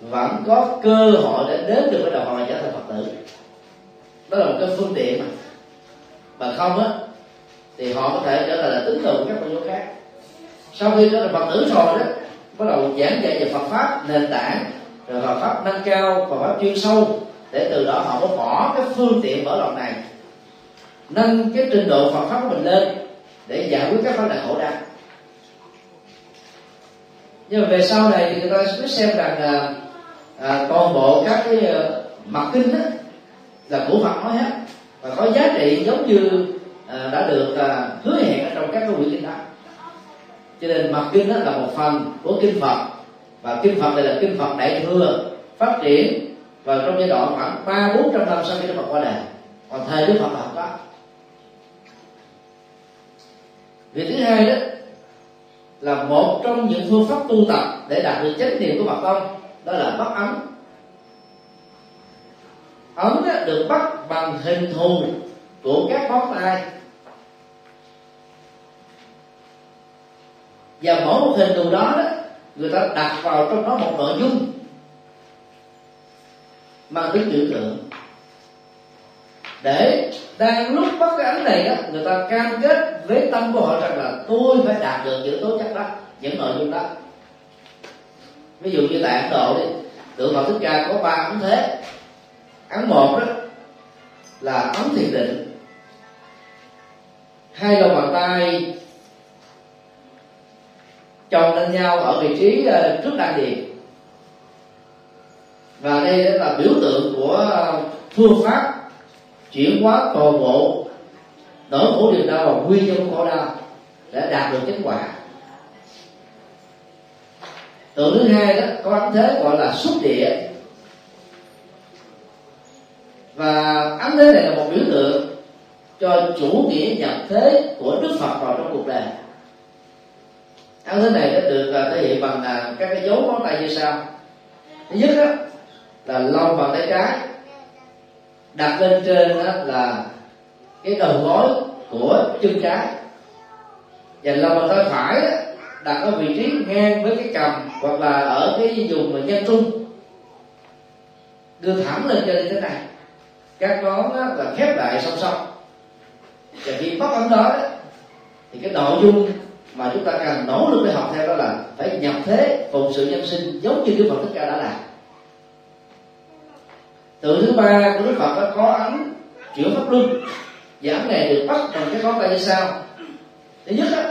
vẫn có cơ hội để đến được với đạo họ trở thành phật tử. Đó là một cái phương tiện mà. Mà không á, thì họ có thể trở thành là tín đồ các tôn giáo khác. Sau khi trở thành phật tử rồi đó, bắt đầu giảng dạy về phật pháp nền tảng, rồi phật pháp nâng cao, phật pháp chuyên sâu để từ đó họ có bỏ cái phương tiện mở lòng này nâng cái trình độ phật pháp của mình lên để giải quyết các vấn đề khổ đau. Nhưng mà về sau này thì người ta sẽ xem rằng là à, toàn bộ các cái uh, mặt kinh đó là của Phật nói hết và có giá trị giống như à, đã được à, hứa hẹn ở trong các cái quyển kinh đó. Cho nên mặt kinh đó là một phần của kinh Phật và kinh Phật này là kinh Phật đại thừa phát triển và trong giai đoạn khoảng ba bốn trăm năm sau khi Đức Phật qua đời còn thời Đức Phật là không có việc thứ hai đó là một trong những phương pháp tu tập để đạt được chánh niệm của Phật tông đó là bắt ấm. Ấm được bắt bằng hình thù của các ngón tay và mỗi một hình thù đó, đó người ta đặt vào trong đó một nội dung mang tính biểu tượng. Để đang lúc bắt cái ấn này đó, người ta cam kết với tâm của họ rằng là tôi phải đạt được những tố chất đó, những nội dung đó. Ví dụ như tại ấn độ đi, tượng phật thích ca có ba ấn thế. Ấn một đó là ấn thiền định. Hai lòng bàn tay chồng lên nhau ở vị trí ờ, trước đan điền và đây là biểu tượng của ờ, phương pháp chuyển hóa toàn bộ nỗi khổ niềm đau và nguyên nhân khổ đau để đạt được kết quả. Tượng thứ hai đó có ấn thế gọi là xuất địa. Và ấn thế này là một biểu tượng cho chủ nghĩa nhập thế của đức phật vào trong cuộc đời. Ấn thế này đã được ờ, thể hiện bằng ờ, các cái dấu ngón tay như sau. Thứ nhất đó là lông bàn tay trái. Đặt lên trên đó là cái đầu gối của chân trái. Và lòng bàn tay phải đó, đặt ở vị trí ngang với cái cầm hoặc là ở cái vùng nhân trung đưa thẳng lên trên như thế này. Các ngón là khép lại song song. Và khi bắt ấn đó thì cái nội dung mà chúng ta cần nỗ lực để học theo đó là phải nhập thế phụng sự nhân sinh giống như Đức Phật Thích Ca đã làm tượng thứ ba của đức phật đó có ấn chuyển pháp luân. Và ấn này được bắt bằng cái ngón tay như sau. Thứ nhất đó,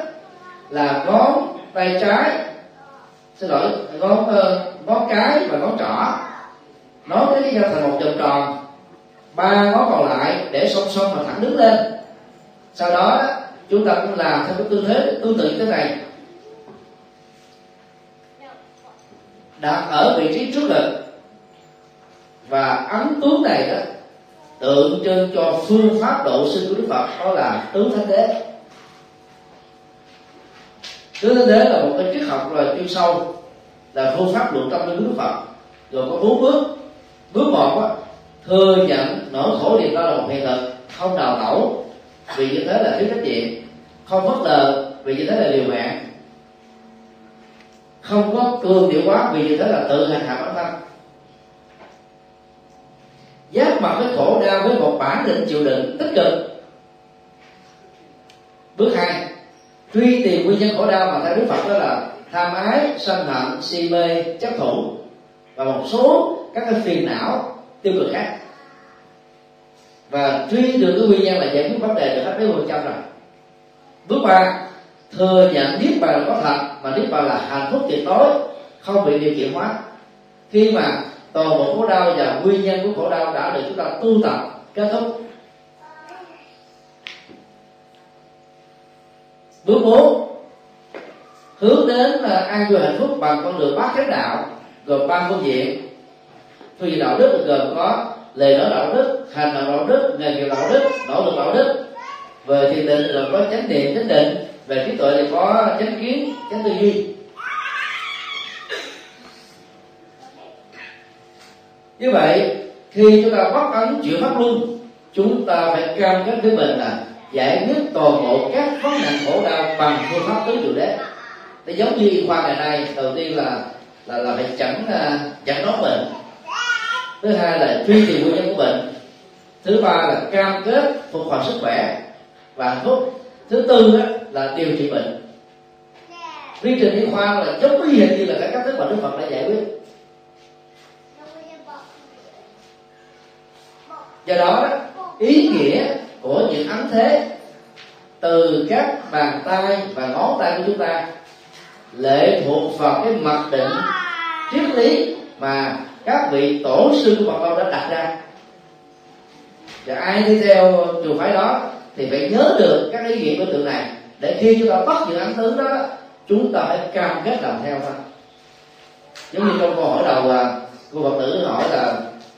là ngón tay trái. Xin lỗi ngón ờ, ngón cái và ngón trỏ. Nó với nhau thành một vòng tròn. Ba ngón còn lại để song song và thẳng đứng lên. Sau đó chúng ta cũng làm theo cái tư thế tương tự như thế này. Đặt ở vị trí trước ngực và ấn tướng này đó tượng trưng cho phương pháp độ sinh của đức phật đó là tứ thánh đế. Tứ thánh đế là một cái triết học là chuyên sâu là phương pháp luận tâm linh của đức phật. Rồi có bốn bước. Bước một á, thừa nhận nỗi khổ niềm đau là một hiện thực không đào tẩu vì như thế là thiếu trách nhiệm. Không phớt lờ vì như thế là liều mạng. Không có cường điệu quá vì như thế là tự hành hạ bản thân giáp mặt với khổ đau với một bản định chịu đựng tích cực. Bước hai, truy tìm nguyên nhân khổ đau mà theo đức phật đó là tham ái, sân hận, si mê, chấp thủ và một số các cái phiền não tiêu cực khác. Và truy được cái nguyên nhân là giải quyết vấn đề được hết mấy phần trăm rồi. Bước ba, thừa nhận niết bàn là có thật mà niết bàn là hạnh phúc tuyệt đối, không bị điều kiện hóa. Khi mà toàn bộ khổ đau và nguyên nhân của khổ đau đã được chúng ta tu tập, kết thúc. Bước bốn, hướng đến là an vui hạnh phúc bằng con đường bát chánh đạo, gồm ba phương diện. Phương diện đạo đức gồm có lời nói đạo đức, hành động đạo đức, nghề nghiệp đạo đức, nỗ lực đạo đức. Về thiền định gồm có chánh niệm, chánh định. Về trí tuệ thì có chánh kiến, chánh tư duy. Như vậy khi chúng ta bắt ấn chữa pháp luân chúng ta phải cam kết với mình là giải quyết toàn bộ các vấn nạn khổ đau bằng phương pháp tứ diệu đế để giống như y khoa ngày nay đầu tiên là là là phải chẩn uh, chẩn đoán bệnh. Thứ hai là truy tìm nguyên nhân của bệnh. Thứ ba là cam kết phục hồi sức khỏe. Và hạnh phúc thứ tư đó là điều trị bệnh. Quy trình y khoa là giống y hệt như là các cách thức mà đức phật đã giải quyết. Do đó, ý nghĩa của những ấn thế từ các bàn tay và ngón tay của chúng ta lệ thuộc vào cái mặc định triết lý mà các vị tổ sư của Phật giáo đã đặt ra. Và ai đi theo trường phái đó thì phải nhớ được các ý nghĩa của tượng này, để khi chúng ta bắt những ấn tướng đó, chúng ta phải cam kết làm theo thôi. Giống như trong câu hỏi đầu là cô phật tử hỏi là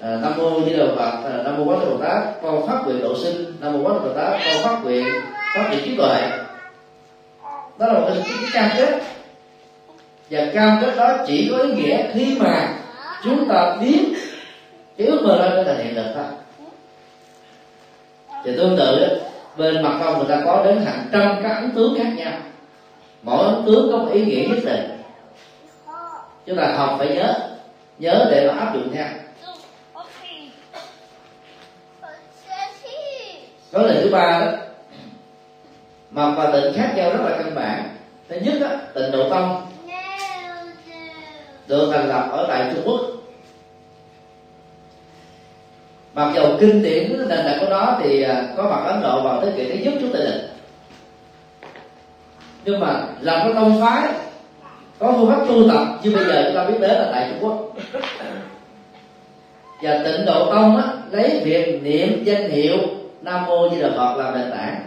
Ờ, nam mô di đà phật ờ, nam mô quán thế bồ tát con phát nguyện độ sinh. Nam mô quán thế bồ tát con phát nguyện phát triển trí tuệ. Đó là một cái, cái cam kết. Và cam kết đó chỉ có ý nghĩa khi mà chúng ta biến cái ước mơ đó trở thành hiện thực thôi. Thì tương tự bên mặt công người ta có đến hàng trăm các ấn tướng khác nhau. Mỗi ấn tướng có một ý nghĩa nhất định. Chúng ta học phải nhớ nhớ để mà áp dụng theo vấn đề thứ ba đó. Mà và tịnh khác nhau rất là căn bản. Thứ nhất đó, tịnh độ tông. Được thành lập ở tại trung quốc. Mặc dù kinh điển nền tảng của nó thì à, có mặt ấn độ vào thế kỷ thứ nhất trước tây lịch. Nhưng mà làm cái tông phái có phương pháp tu tập như bây giờ chúng ta biết đến là tại trung quốc. Và tịnh độ tông á, lấy việc niệm danh hiệu nam mô di đà phật làm nền tảng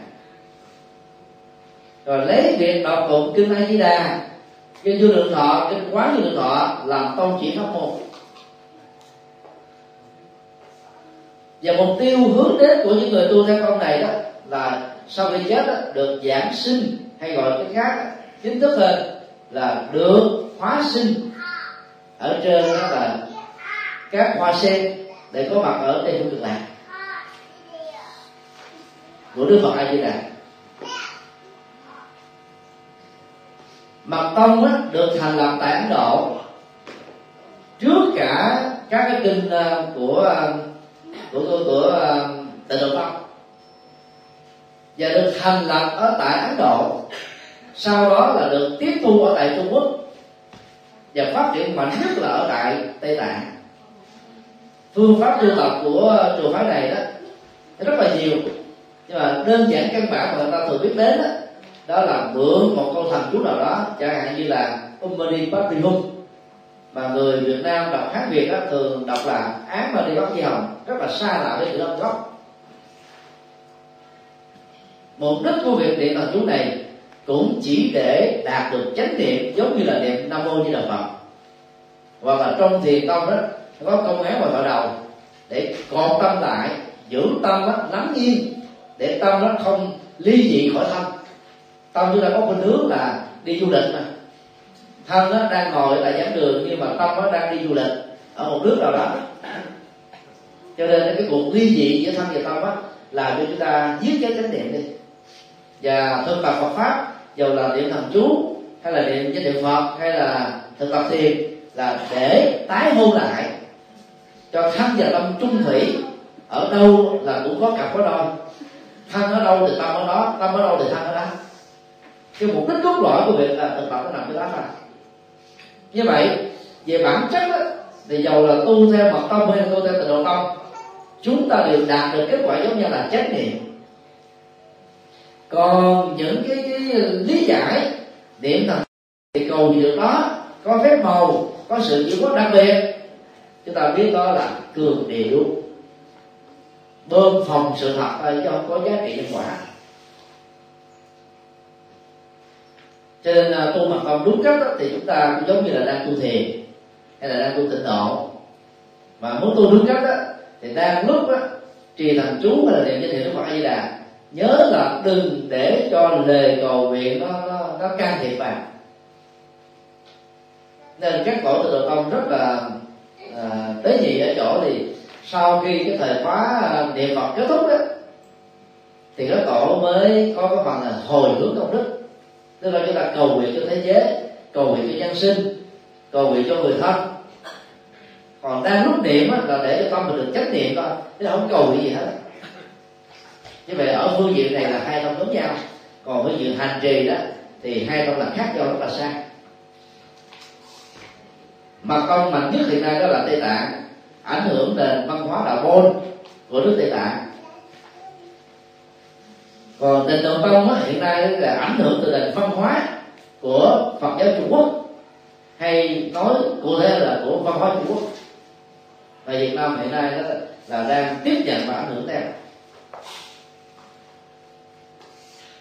rồi lấy việc đọc tụng kinh a di đà kinh vô lượng thọ kinh quán vô lượng thọ làm tôn chỉ pháp môn. Và mục tiêu hướng đến của những người tu theo công này đó là sau khi chết đó, được giảng sinh hay gọi cái khác chính thức hơn là được hóa sinh. Ở trên đó là các hoa sen để có mặt ở trên phương cực lạc của đức phật a di đà. Mật tông á, được thành lập tại ấn độ. Trước cả các cái kinh à, à, của của của, của tịnh độ tông và được thành lập ở tại ấn độ. Sau đó là được tiếp thu ở tại trung quốc. Và phát triển mạnh nhất là ở tại tây tạng. Phương pháp tu tập của trường phái này đó rất là nhiều nhưng mà đơn giản căn bản mà người ta thường biết đến đó, đó là mượn một câu thần chú nào đó chẳng hạn như là Umani Patrihum mà người Việt Nam đọc hát Việt đó, thường đọc là án mà đi bắt chi hồng rất là xa lạ với chữ âm gốc mục đích của việc niệm thần chú này cũng chỉ để đạt được chánh niệm giống như là niệm nam mô như đà phật. Hoặc là trong thiền tông đó có công án vào đầu để còn tâm lại giữ tâm đó, nắm yên để tâm nó không ly dị khỏi thân. Tâm chúng ta có khuynh hướng là đi du lịch mà. Thân nó đang ngồi tại giảng đường, nhưng mà tâm nó đang đi du lịch. Ở một nước nào đó. Cho nên cái cuộc ly dị giữa thân và tâm á, là cho chúng ta giết cái chánh niệm đi. Và thực tập Phật pháp, dù là niệm thần chú, hay là niệm danh niệm Phật, hay là thực tập thiền, là để tái hôn lại cho thân và tâm trung thủy ở đâu là cũng có cặp có đôi thân ở đâu thì tâm ở đó tâm ở đâu thì thân ở đó. Cái mục đích cốt lõi của việc là thực tập nó nằm cái đó mà. Như vậy về bản chất đó, thì dầu là tu theo mật tông hay tu theo tịnh độ tông chúng ta đều đạt được kết quả giống như là chánh niệm. Còn những cái, cái lý giải điểm thần thì cầu gì được đó có phép màu có sự chịu có đặc biệt. Chúng ta biết đó là cường điệu bơm phòng sự thật thôi chứ không có giá trị nhân quả cho nên à, tu mật công đúng cách đó, thì chúng ta cũng giống như là đang tu thiền hay là đang tu tịnh độ. Mà muốn tu đúng cách đó, thì đang lúc đó, trì thần chú hay là niệm danh hiệu đức phật a di đà nhớ là đừng để cho lời cầu nguyện nó nó, nó can thiệp vào. Nên các tổ tự độ tông rất là à, tế nhị ở chỗ thì sau khi cái thời khóa à, niệm phật kết thúc đó, thì các tổ mới có cái phần là hồi hướng công đức. Tức là chúng ta cầu nguyện cho thế giới, cầu nguyện cho nhân sinh, cầu nguyện cho người thân. Còn đang lúc niệm là để cho tâm mình được chánh niệm thôi, chứ không cầu nguyện gì hết. Như vậy ở phương diện này là hai tâm giống nhau. Còn phương diện hành trì đó, thì hai tâm là khác nhau rất là xa. Mà con mạnh nhất hiện nay đó là tây tạng ảnh hưởng nền văn hóa đạo môn của nước tây tạng. Còn tịnh độ tông á, hiện nay là ảnh hưởng từ nền văn hóa của phật giáo trung quốc hay nói cụ thể là của văn hóa trung quốc. Và việt nam hiện nay đó là đang tiếp nhận và ảnh hưởng theo.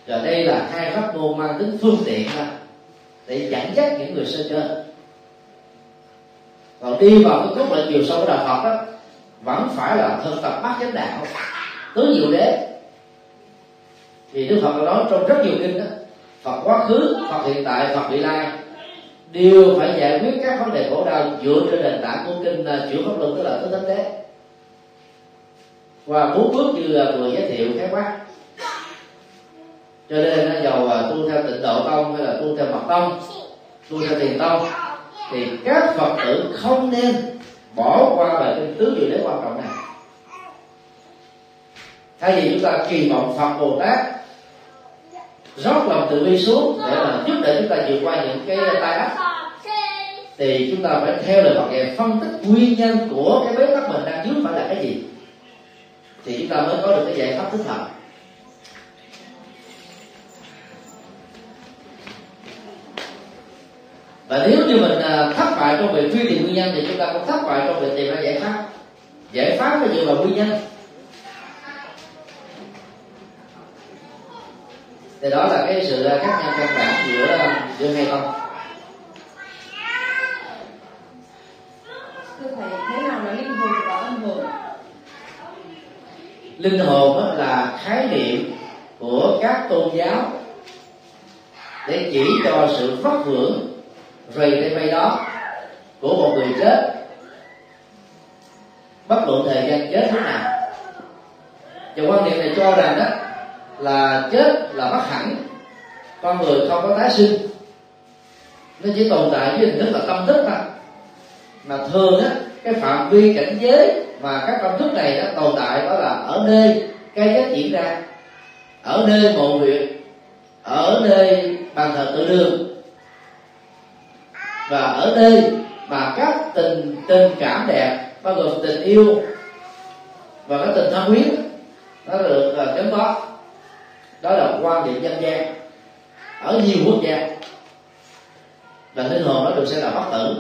Và đây là hai pháp môn mang tính phương tiện ra để dẫn dắt những người sơ cơ còn đi vào cái cốt lõi chiều sâu của đạo Phật đó vẫn phải là thực tập bát chánh đạo tứ diệu đế. Vì Đức Phật nói trong rất nhiều kinh đó Phật quá khứ, Phật hiện tại, Phật vị lai đều phải giải quyết các vấn đề khổ đau dựa trên nền tảng của kinh à, chuyển pháp luân tức là tứ thánh đế. Và bốn bước như vừa giới thiệu khái quát. Cho nên nó dầu à, tu theo tịnh độ tông hay là tu theo mật tông tu theo tiền tông thì các phật tử không nên bỏ qua bài kinh tứ diệu đế quan trọng này. Thay vì chúng ta kỳ vọng phật bồ tát rót lòng từ bi xuống để mà giúp đỡ chúng ta vượt qua những cái tai ách thì chúng ta phải theo lời Phật dạy phân tích nguyên nhân của cái bế tắc mình đang dướng phải là cái gì. Thì chúng ta mới có được cái giải pháp thích hợp và nếu như mình à, thất bại trong việc truy tìm nguyên nhân thì chúng ta cũng thất bại trong việc tìm ra giải pháp. Giải pháp là dựa vào nguyên nhân. Thì đó là cái sự khác nhau căn bản giữa giữa hai tông thưa thầy thế nào là linh hồn và âm hồn? Linh hồn là khái niệm của các tôn giáo để chỉ cho sự phát hưởng rầy tay bay đó, của một người chết. Bất luận thời gian chết thế nào. Và quan niệm này cho rằng đó là chết là bất hẳn. Con người không có tái sinh. Nó chỉ tồn tại với hình thức là tâm thức thôi. Mà thường á, cái phạm vi cảnh giới mà các tâm thức này nó tồn tại đó là ở nơi cái chết diễn ra, ở nơi mộ huyệt ở nơi bàn thờ tự đường và ở đây mà các tình tình cảm đẹp bao gồm tình yêu và cái tình thân huyết nó được uh, chấm có đó là quan điểm dân gian. Ở nhiều quốc gia và linh hồn nó được sẽ là bất tử.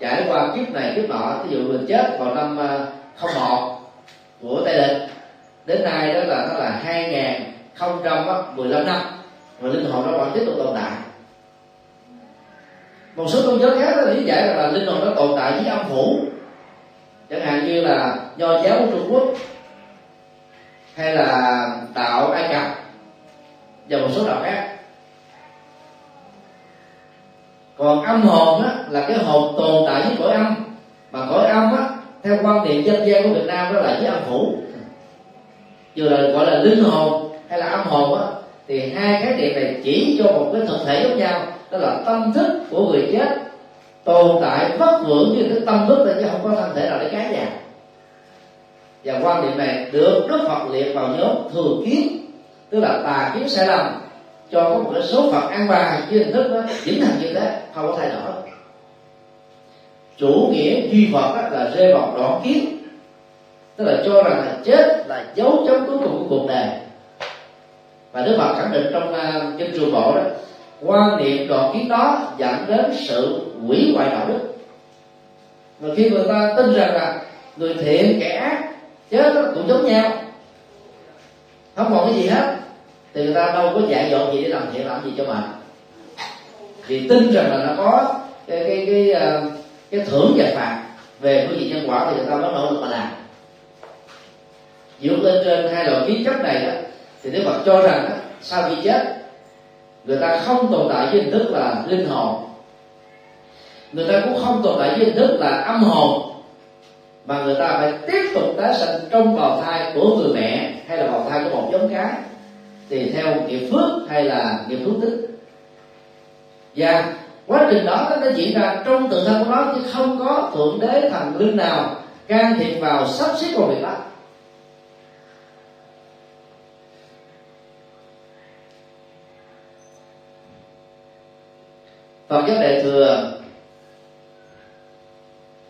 Trải qua kiếp này kiếp nọ ví dụ mình chết vào năm uh, không một của tây lịch đến nay đó là nó là hai ngàn không trăm mười lăm năm. Và linh hồn nó vẫn tiếp tục tồn tại một số tôn giáo khác đó lý giải là, là linh hồn nó tồn tại với âm phủ. Chẳng hạn như là nho giáo của trung quốc hay là đạo ai cập và một số đạo khác. Còn âm hồn á, là cái hồn tồn tại với cõi âm. Mà cõi âm á, theo quan niệm dân gian của việt nam đó là với âm phủ. Dù là gọi là linh hồn hay là âm hồn á thì hai khái niệm này chỉ cho một cái thực thể giống nhau đó là tâm thức của người chết tồn tại bất vượng như cái tâm thức này chứ không có thân thể nào để cái nhà và quan điểm này được đức phật liệt vào nhóm thường kiến tức là tà kiến sai lầm cho có một cái số phận an bài với hình thức đó vĩnh thành như thế không có thay đổi. Chủ nghĩa duy phật đó là rơi vào đoạn kiến tức là cho rằng là chết là dấu chấm cuối cùng của cuộc đời. Và đức phật khẳng định trong uh, kinh trường bộ đó quan niệm đoạn kiến đó dẫn đến sự hủy hoại đạo đức. Và khi người ta tin rằng là người thiện kẻ ác chết cũng giống nhau không còn cái gì hết thì người ta đâu có dạy dỗ gì để làm thiện làm gì cho mình vì tin rằng là nó có cái cái cái cái, cái thưởng và phạt về cái gì nhân quả thì người ta mới nỗ lực mà làm. Dựa lên trên hai loại kiến chấp này đó thì Đức Phật cho rằng đó, sau khi chết người ta không tồn tại với hình thức là linh hồn. Người ta cũng không tồn tại với hình thức là âm hồn. Mà người ta phải tiếp tục tái sinh trong bào thai của người mẹ hay là bào thai của một giống cái thì theo nghiệp phước hay là nghiệp phước tích và quá trình đó nó diễn ra trong tự thân của nó chứ không có thượng đế thần linh nào can thiệp vào sắp xếp công việc đó. Phật giáo đại thừa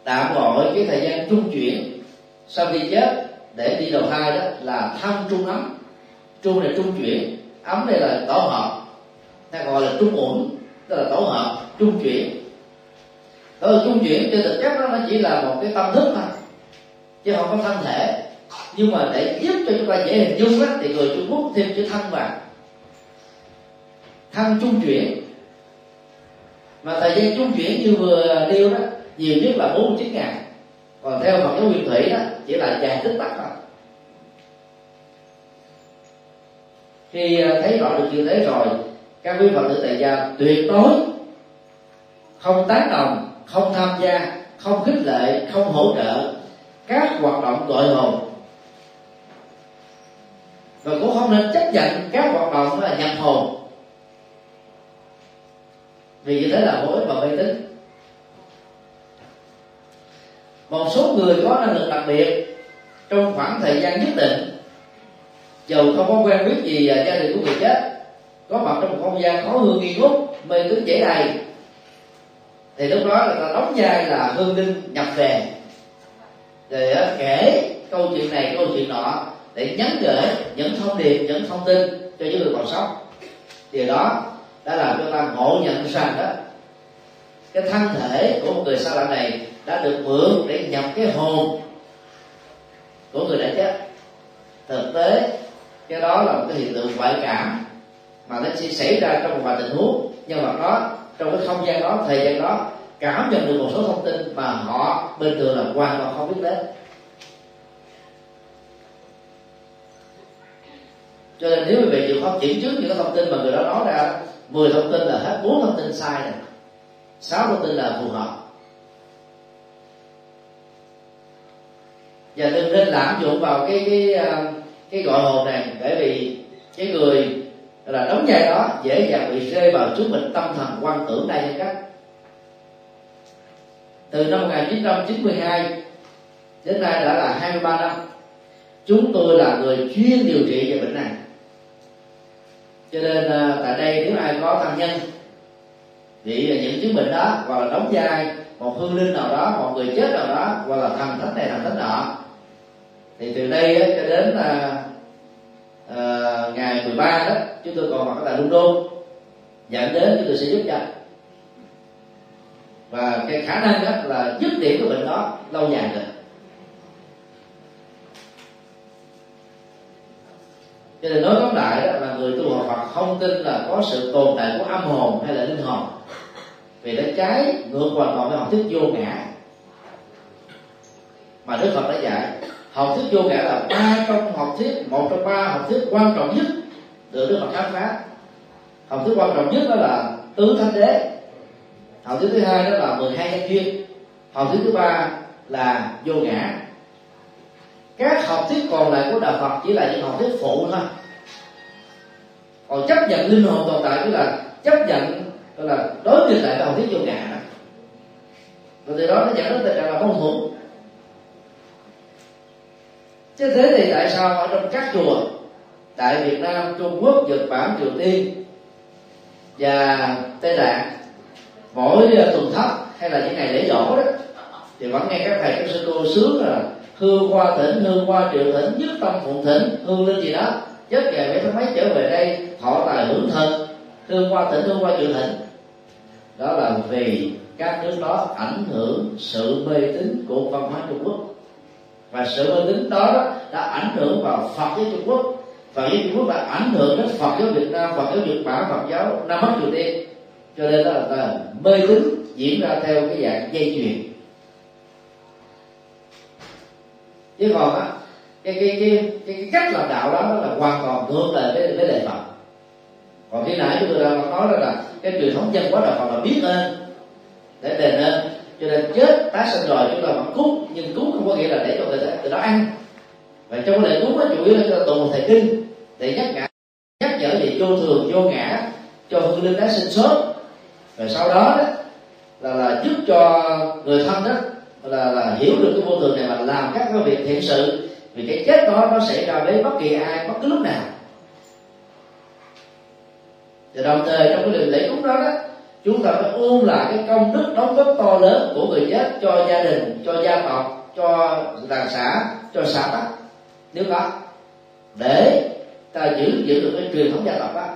tạm gọi cái thời gian trung chuyển sau khi chết để đi đầu thai đó là thăm trung ấm. Trung này trung chuyển ấm đây là tổ hợp. Ta gọi là trung ổn tức là tổ hợp trung chuyển. Ở trung chuyển trên thực chất đó nó chỉ là một cái tâm thức thôi chứ không có thân thể. Nhưng mà để giúp cho chúng ta dễ hình dung đó, thì người Trung Quốc thêm chữ thân vào. Thân trung chuyển mà thời gian trung chuyển như vừa nêu đó, nhiều nhất là 49 ngày. Còn theo Phật giáo nguyên thủy đó, chỉ là dài tích tắc thôi. Khi à, thấy rõ được như thế rồi, các quý phật tử tại gia tuyệt đối không tán đồng, không tham gia, không khích lệ, không hỗ trợ các hoạt động gọi hồn. Và cũng không nên chấp nhận các hoạt động là nhập hồn vì như thế là hối và mê tín. Một số người có năng lực đặc biệt trong khoảng thời gian nhất định dù không có quen biết gì gia đình của người chết, có mặt trong một không gian khó hương nghi ngút, mê tín dễ đầy, thì lúc đó là ta đóng vai là hương linh nhập về. Để kể câu chuyện này, câu chuyện nọ để nhắn gửi những thông điệp, những thông tin cho những người còn sống. Điều đó đã làm cho ta ngộ nhận rằng đó, cái thân thể của một người xa lạ này đã được mượn để nhập cái hồn của người đã chết thực tế, cái đó là một cái hiện tượng ngoại cảm mà nó chỉ xảy ra trong một vài tình huống, nhưng mà nó, trong cái không gian đó, thời gian đó, cảm nhận được một số thông tin mà họ bên thường là hoàn toàn không biết đến. Cho nên nếu quý vị chịu khó kiểm chứng những cái thông tin mà người đó nói ra 10 thông tin là hết 4 thông tin sai này 6 thông tin là phù hợp. Và đừng nên lạm dụng vào cái cái à, cái gọi hồn này, bởi vì cái người là đóng vai đó dễ dàng bị rơi vào chúng mình tâm thần quan tưởng đa nhân cách. Từ năm 1992 đến nay đã là 23 năm, chúng tôi là người chuyên điều trị về bệnh này cho nên à, tại đây nếu ai có thân nhân thì những chứng bệnh đó hoặc là đóng vai một hương linh nào đó một người chết nào đó hoặc là thần thánh này thần thánh nọ thì từ đây cho đến là uh, ngày 13 đó chúng tôi còn mặt tại London dẫn đến chúng tôi sẽ giúp cho. Và cái khả năng đó là dứt điểm của bệnh đó lâu dài được cho nên nói tóm lại đó là người tu học Phật không tin là có sự tồn tại của âm hồn hay là linh hồn. Vì nó trái ngược hoàn toàn với học thuyết vô ngã. Mà Đức Phật đã dạy, học thuyết vô ngã là ba trong học thuyết, một trong ba học thuyết quan trọng nhất được Đức Phật khám phá. Học thuyết quan trọng nhất đó là tứ thánh đế. Học thuyết thứ hai đó là 12 nhân duyên. Học thuyết thứ ba là vô ngã các học thuyết còn lại của đạo Phật chỉ là những học thuyết phụ thôi. Còn chấp nhận linh hồn tồn tại tức là chấp nhận, tức là đối nghịch lại với học thuyết vô ngã. Và từ đó nó dẫn đến tình trạng là mâu thuẫn chứ thế thì tại sao ở trong các chùa, tại Việt Nam, Trung Quốc, Nhật Bản, Triều Tiên và Tây Tạng mỗi tuần thất hay là những ngày lễ dỗ đó, thì vẫn nghe các thầy các sư cô sướng là hương qua tỉnh hương qua triệu tỉnh nhất tâm phụng thỉnh. Hương lên gì đó? Chết ngày mấy tháng mấy trở về đây thọ tài hưởng thân. Hương qua tỉnh hương qua triệu thỉnh. Đó là vì các nước đó ảnh hưởng sự mê tín của văn hóa Trung Quốc. Và sự mê tín đó, đó đã ảnh hưởng vào Phật giáo Trung Quốc. Phật giáo Trung Quốc đã ảnh hưởng đến Phật giáo Việt Nam Phật giáo Nhật Bản Phật giáo Nam Bắc Triều Tiên. Cho nên đó là mê tín diễn ra theo cái dạng dây chuyền. Chứ còn á cái cái cái cái, cái cách làm đạo đó, là hoàn toàn ngược lại với với đề Phật. Còn khi nãy chúng tôi đã nói đó là cái truyền thống dân quá đạo Phật là biết ơn để đền ơn. Cho nên chết tái sinh rồi chúng ta vẫn cúng nhưng cúng không có nghĩa là để cho người ta từ đó ăn. Và trong cái lễ cúng đó chủ yếu là cho tụng một thầy kinh để nhắc nhở nhắc nhở về vô thường vô ngã cho hương linh tái sinh sớm. Rồi sau đó đó là là giúp cho người thân đó là, là hiểu được cái vô thường này mà làm các cái việc thiện sự vì cái chết đó nó xảy ra với bất kỳ ai bất cứ lúc nào. Và đồng thời trong cái lễ cúng đó đó chúng ta phải ôn lại cái công đức đóng góp to lớn của người chết cho gia đình cho gia tộc cho làng xã cho xã tắc. Nếu có để ta giữ giữ được cái truyền thống gia tộc đó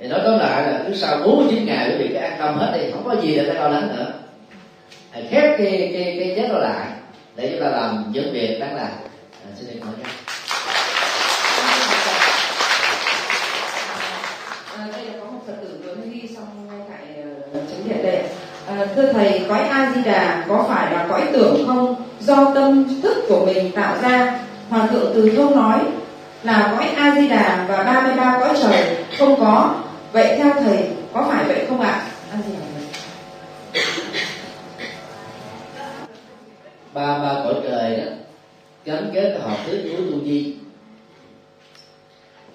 thì nói tóm lại là cứ sau 49 ngày quý vị cái an tâm hết thì không có gì để phải lo lắng nữa. Hãy khép cái cái cái chết đó lại để chúng ta làm những việc đáng làm. À, xin được hỏi nha à, đây là có một xong ngay tại ờ, à, thưa thầy cõi a di đà có phải là cõi tưởng không? Do tâm thức của mình tạo ra. Hòa thượng từ thông nói là cõi a di đà và 33 cõi trời không có vậy theo thầy, có phải vậy không ạ? Ba ba cõi trời đó, gắn kết cái học thuyết núi tu di.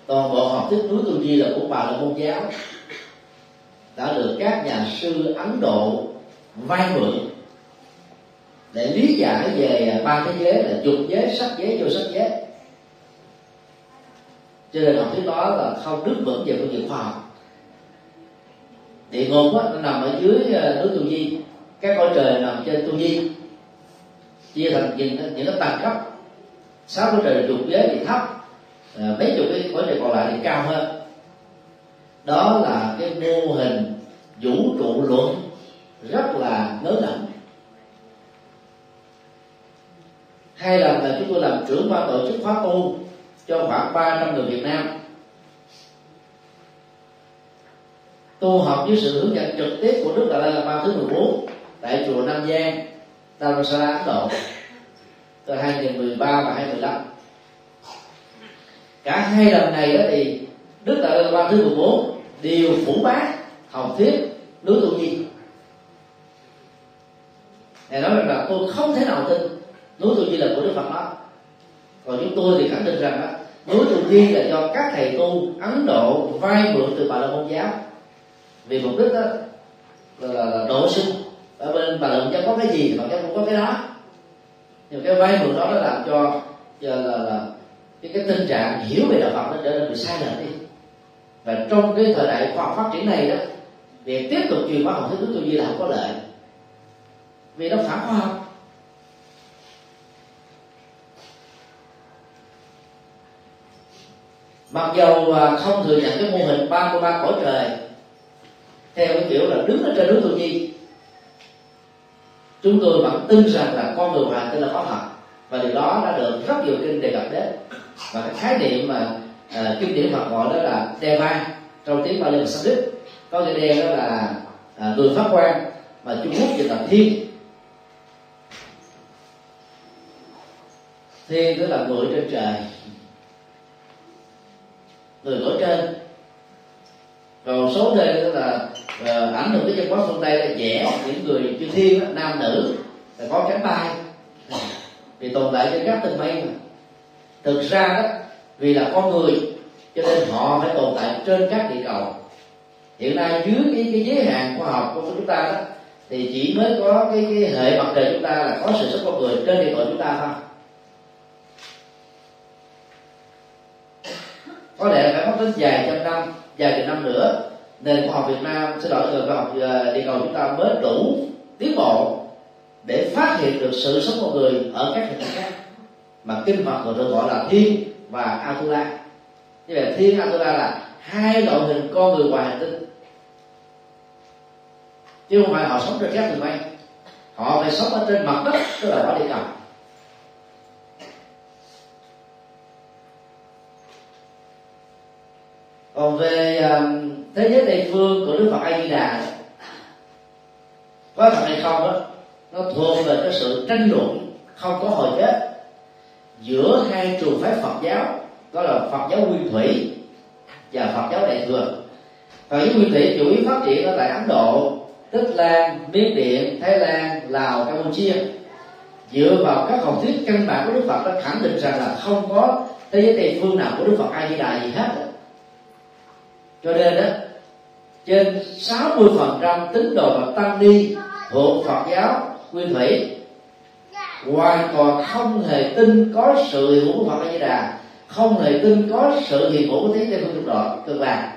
Toàn bộ học thuyết núi tu di là của bà la môn giáo. Đã được các nhà sư ấn độ vay mượn để lý giải về ba thế giới là dục giới, sắc giới, vô sắc giới. Cho nên học thuyết đó là không đứng vững về phương diện khoa học địa ngục đó, nó nằm ở dưới ờ, núi tu di. Các cõi trời nằm trên tu di. Chia thành những những cái tầng cấp sáu cõi trời dục giới thì thấp. À, mấy chục cái cõi trời còn lại thì cao hơn. Đó là cái mô hình vũ trụ luận rất là lớn lẫn hai lần là chúng tôi làm trưởng ban tổ chức khóa tu cho khoảng 300 người Việt Nam. Tu học với sự hướng dẫn trực tiếp của Đức Đạt Lai Lama thứ 14 tại chùa Nam Giang Dharamsala Ấn Độ. Từ 2013 và 2015 cả hai lần này đó thì Đức Đại Lama ba thứ 14 đều phủ bác học thuyết núi tu di. Ngài nói rằng là tôi không thể nào tin núi tu di là của Đức Phật đó. Còn chúng tôi thì khẳng định rằng đó, núi tu di là do các thầy tu Ấn Độ vay mượn từ Bà La Môn giáo vì mục đích đó là, là, là đổ sinh. Ở bên Bà lượng Môn có cái gì thì bà cháu cũng có cái đó. Nhưng cái vay mượn đó nó làm cho, là, là, là cái, cái tình trạng hiểu về đạo Phật nó trở nên bị sai lệch đi. Và trong cái thời đại khoa học phát triển này đó việc tiếp tục truyền bá học thứ tu di là không có lợi. Vì nó phản khoa học. Mặc dầu à, không thừa nhận cái mô hình ba mươi ba cõi trời theo cái kiểu là đứng ở trên núi tự nhiên chúng tôi vẫn tin rằng là con đường hành tinh là có thật và điều đó đã được rất nhiều kinh đề cập đến. Và cái khái niệm mà uh, kinh điển Phật gọi đó là Deva trong tiếng Bali và Sanskrit. Có nghĩa đen đó là uh, người phát quan mà Trung Quốc dịch là thiên. Thiên tức là người trên trời. Người ở trên. Còn số nơi đó là và ảnh hưởng tới dân hóa phương tây là vẽ những người chư thiên đó, nam nữ là có cánh bay vì tồn tại trên các tầng mây mà. Thực ra đó vì là con người cho nên họ phải tồn tại trên các địa cầu. Hiện nay dưới cái, cái giới hạn khoa học của chúng ta đó thì chỉ mới có cái, cái hệ mặt trời chúng ta là có sự sống con người trên địa cầu chúng ta thôi. Có lẽ phải mất đến vài trăm năm vài chục năm nữa nền khoa học Việt Nam sẽ lỗi người khoa học ờ, địa cầu chúng ta mới đủ tiến bộ để phát hiện được sự sống con người ở các hình khác. Mà kinh Phật còn được gọi là thiên và Atula. Như vậy thiên Atula là hai loại hình con người ngoài hành tinh. Chứ không phải họ sống trên các đường mây họ phải sống ở trên mặt đất tức là quả địa cầu. Còn về um, thế giới tây phương của đức phật a di đà có thật hay không đó nó thuộc về cái sự tranh luận không có hồi kết giữa hai trường phái phật giáo, đó là phật giáo nguyên thủy và phật giáo đại thừa. Phật giáo nguyên thủy chủ yếu phát triển ở tại ấn độ, tích lan, miến điện, thái lan, lào, campuchia. Dựa vào các học thuyết căn bản của đức phật đã khẳng định rằng là không có thế giới tây phương nào của đức phật a di đà gì hết cho nên đó trên 60 phần trăm tín đồ và tăng ni thuộc Phật giáo nguyên thủy hoàn toàn không hề tin có sự hiện hữu của Phật A Di Đà, không hề tin có sự hiện hữu của thế giới phương cực độ cực lạc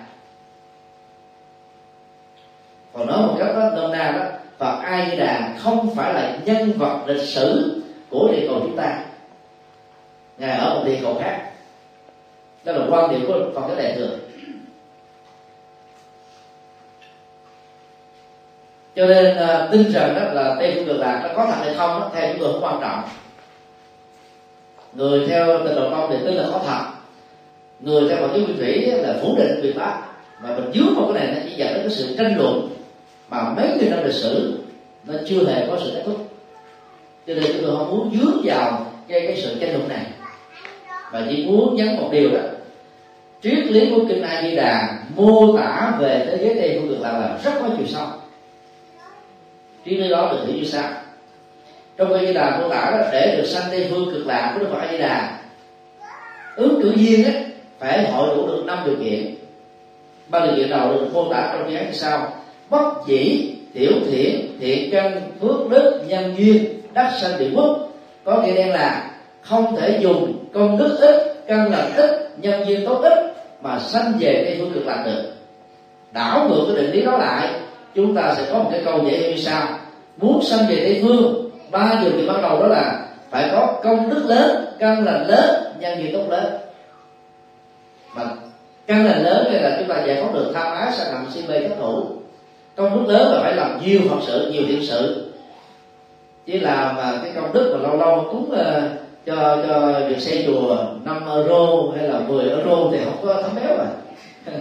còn nói một cách đó, nôm na đó, Phật A Di Đà không phải là nhân vật lịch sử của địa cầu chúng ta. Ngài ở một địa cầu khác. Đó là quan điểm của Phật giáo đại thừa. Cho nên uh, tin rằng đó là tây phương cực lạc nó có thật hay không đó, theo chúng tôi không quan trọng. Người theo tịnh độ công thì tin là có thật. Người theo phật giáo nguyên thủy là phủ định việc đó mà mình dướng vào cái này nó chỉ dẫn đến cái sự tranh luận mà mấy nghìn năm lịch sử nó chưa hề có sự kết thúc. Cho nên chúng tôi không muốn dướng vào cái cái sự tranh luận này. Và chỉ muốn nhấn một điều đó. Triết lý của kinh a di đà mô tả về thế giới tây phương cực lạc là rất có chiều sâu trí lý đó được hiểu như sau. Trong cái di đà mô tả đó, để được sanh tây phương cực lạc của đức phật a di đà, ứng cử viên ấy phải hội đủ được năm điều kiện. Ba điều kiện đầu được mô tả trong dự như sau. Bất chỉ tiểu thiện thiện căn phước đức, nhân duyên, đắc sanh địa quốc. Có nghĩa đen là không thể dùng công đức ít, căn lành ít, nhân duyên tốt ít mà sanh về tây phương cực lạc được. Đảo ngược cái định lý đó lại chúng ta sẽ có một cái câu dễ như sau. Muốn sanh về tây phương ba điều kiện ban đầu đó là phải có công đức lớn căn lành lớn nhân duyên tốt lớn. Mà căn lành lớn đây là chúng ta giải phóng được tham ái sanh hận si mê thất thủ. Công đức lớn là phải làm nhiều phật sự nhiều thiện sự. Chỉ làm mà cái công đức mà lâu lâu cúng uh, cho cho việc xây chùa 5 euro hay là 10 euro thì không có thấm béo rồi à.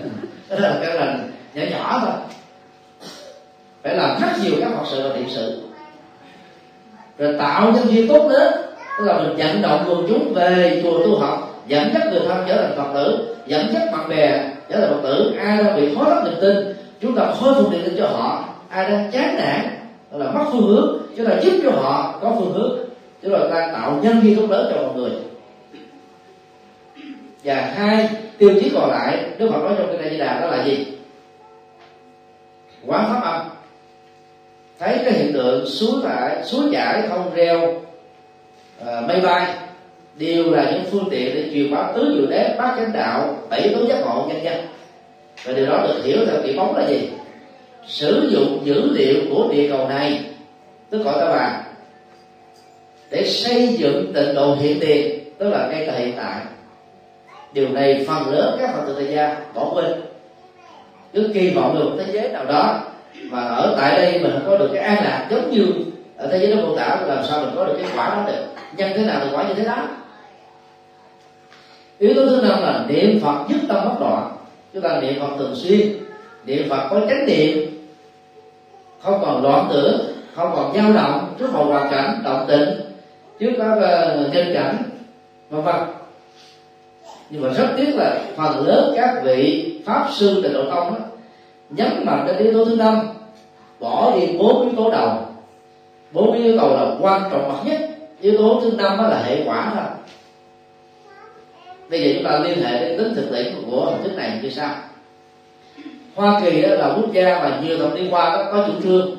đó là cái lành nhỏ nhỏ thôi phải làm rất nhiều các hoạt sự và thiện sự. Rồi tạo nhân duyên tốt lớn, tức là mình vận động quần chúng về chùa tu học, dẫn dắt người thân trở thành phật tử, dẫn dắt bạn bè trở thành phật tử. Ai đang bị khó lắm niềm tin, chúng ta khôi phục niềm tin cho họ. Ai đang chán nản là mất phương hướng, chúng ta giúp cho họ có phương hướng. Chúng ta đang tạo nhân duyên tốt lớn cho mọi người. Và hai, tiêu chí còn lại, đức phật nói trong kinh a di đà đó là gì? Quán pháp âm thấy cái hiện tượng suối thải suối chảy không reo à, mây bay đều là những phương tiện để truyền bá tứ diệu đế bát chánh đạo bảy tố giác ngộ nhân dân và điều đó được hiểu theo kỹ bóng là gì? Sử dụng dữ liệu của địa cầu này tức gọi ta bà để xây dựng tịnh độ hiện tiền tức là ngay tại hiện tại. Điều này phần lớn các phật tử tại gia bỏ quên. Cứ kỳ vọng được một thế giới nào đó mà ở tại đây mình không có được cái an lạc giống như ở thế giới đó mô tả làm sao mình có được cái quả đó được? Nhân thế nào thì quả như thế đó? Yếu tố thứ năm là niệm phật giúp tâm bất đoạn chúng ta niệm phật thường xuyên niệm phật có chánh niệm không còn loạn tưởng không còn dao động trước một hoàn cảnh động tĩnh trước các uh, nhân cảnh vân vân. Nhưng mà rất tiếc là phần lớn các vị pháp sư tịnh độ tông đó, nhấn mạnh đến yếu tố thứ năm bỏ đi bốn yếu tố đầu. Bốn yếu tố là quan trọng bậc nhất yếu tố thứ năm đó là hệ quả thôi. Bây giờ chúng ta liên hệ đến tính thực tiễn của hình thức này như sau. Hoa Kỳ đó là quốc gia mà nhiều thập niên qua có, có chủ trương.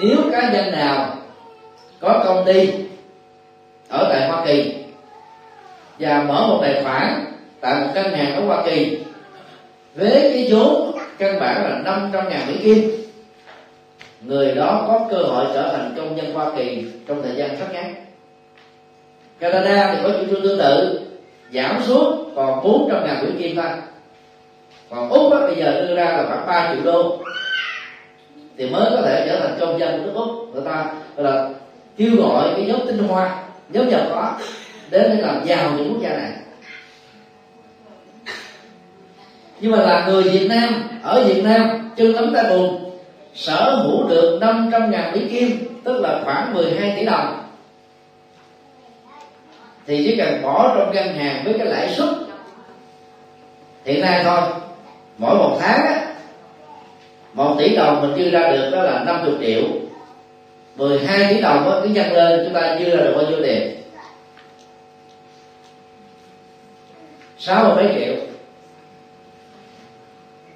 Nếu cá nhân nào có công ty ở tại Hoa Kỳ và mở một tài khoản tại một ngân hàng ở Hoa Kỳ với cái vốn căn bản là 500 ngàn Mỹ Kim. Người đó có cơ hội trở thành công dân Hoa Kỳ trong thời gian rất ngắn. Canada thì có chủ trương tương tự giảm xuống còn 400 ngàn Mỹ Kim thôi. Còn Úc á, bây giờ đưa ra là khoảng 3 triệu đô. Thì mới có thể trở thành công dân của nước Úc. Người ta gọi là kêu gọi cái nhóm tinh hoa. Nhóm giàu có đến để làm giàu những quốc gia này. Nhưng mà là người Việt Nam ở Việt Nam chân lắm tay bùn sở hữu được 500 ngàn Mỹ Kim tức là khoảng 12 tỷ đồng. Thì chỉ cần bỏ trong ngân hàng với cái lãi suất hiện nay thôi. Mỗi một tháng á một tỷ đồng mình chưa ra được đó là 50 triệu. 12 tỷ đồng á, cứ nhân lên chúng ta chưa ra được bao nhiêu tiền? sáu mươi mấy triệu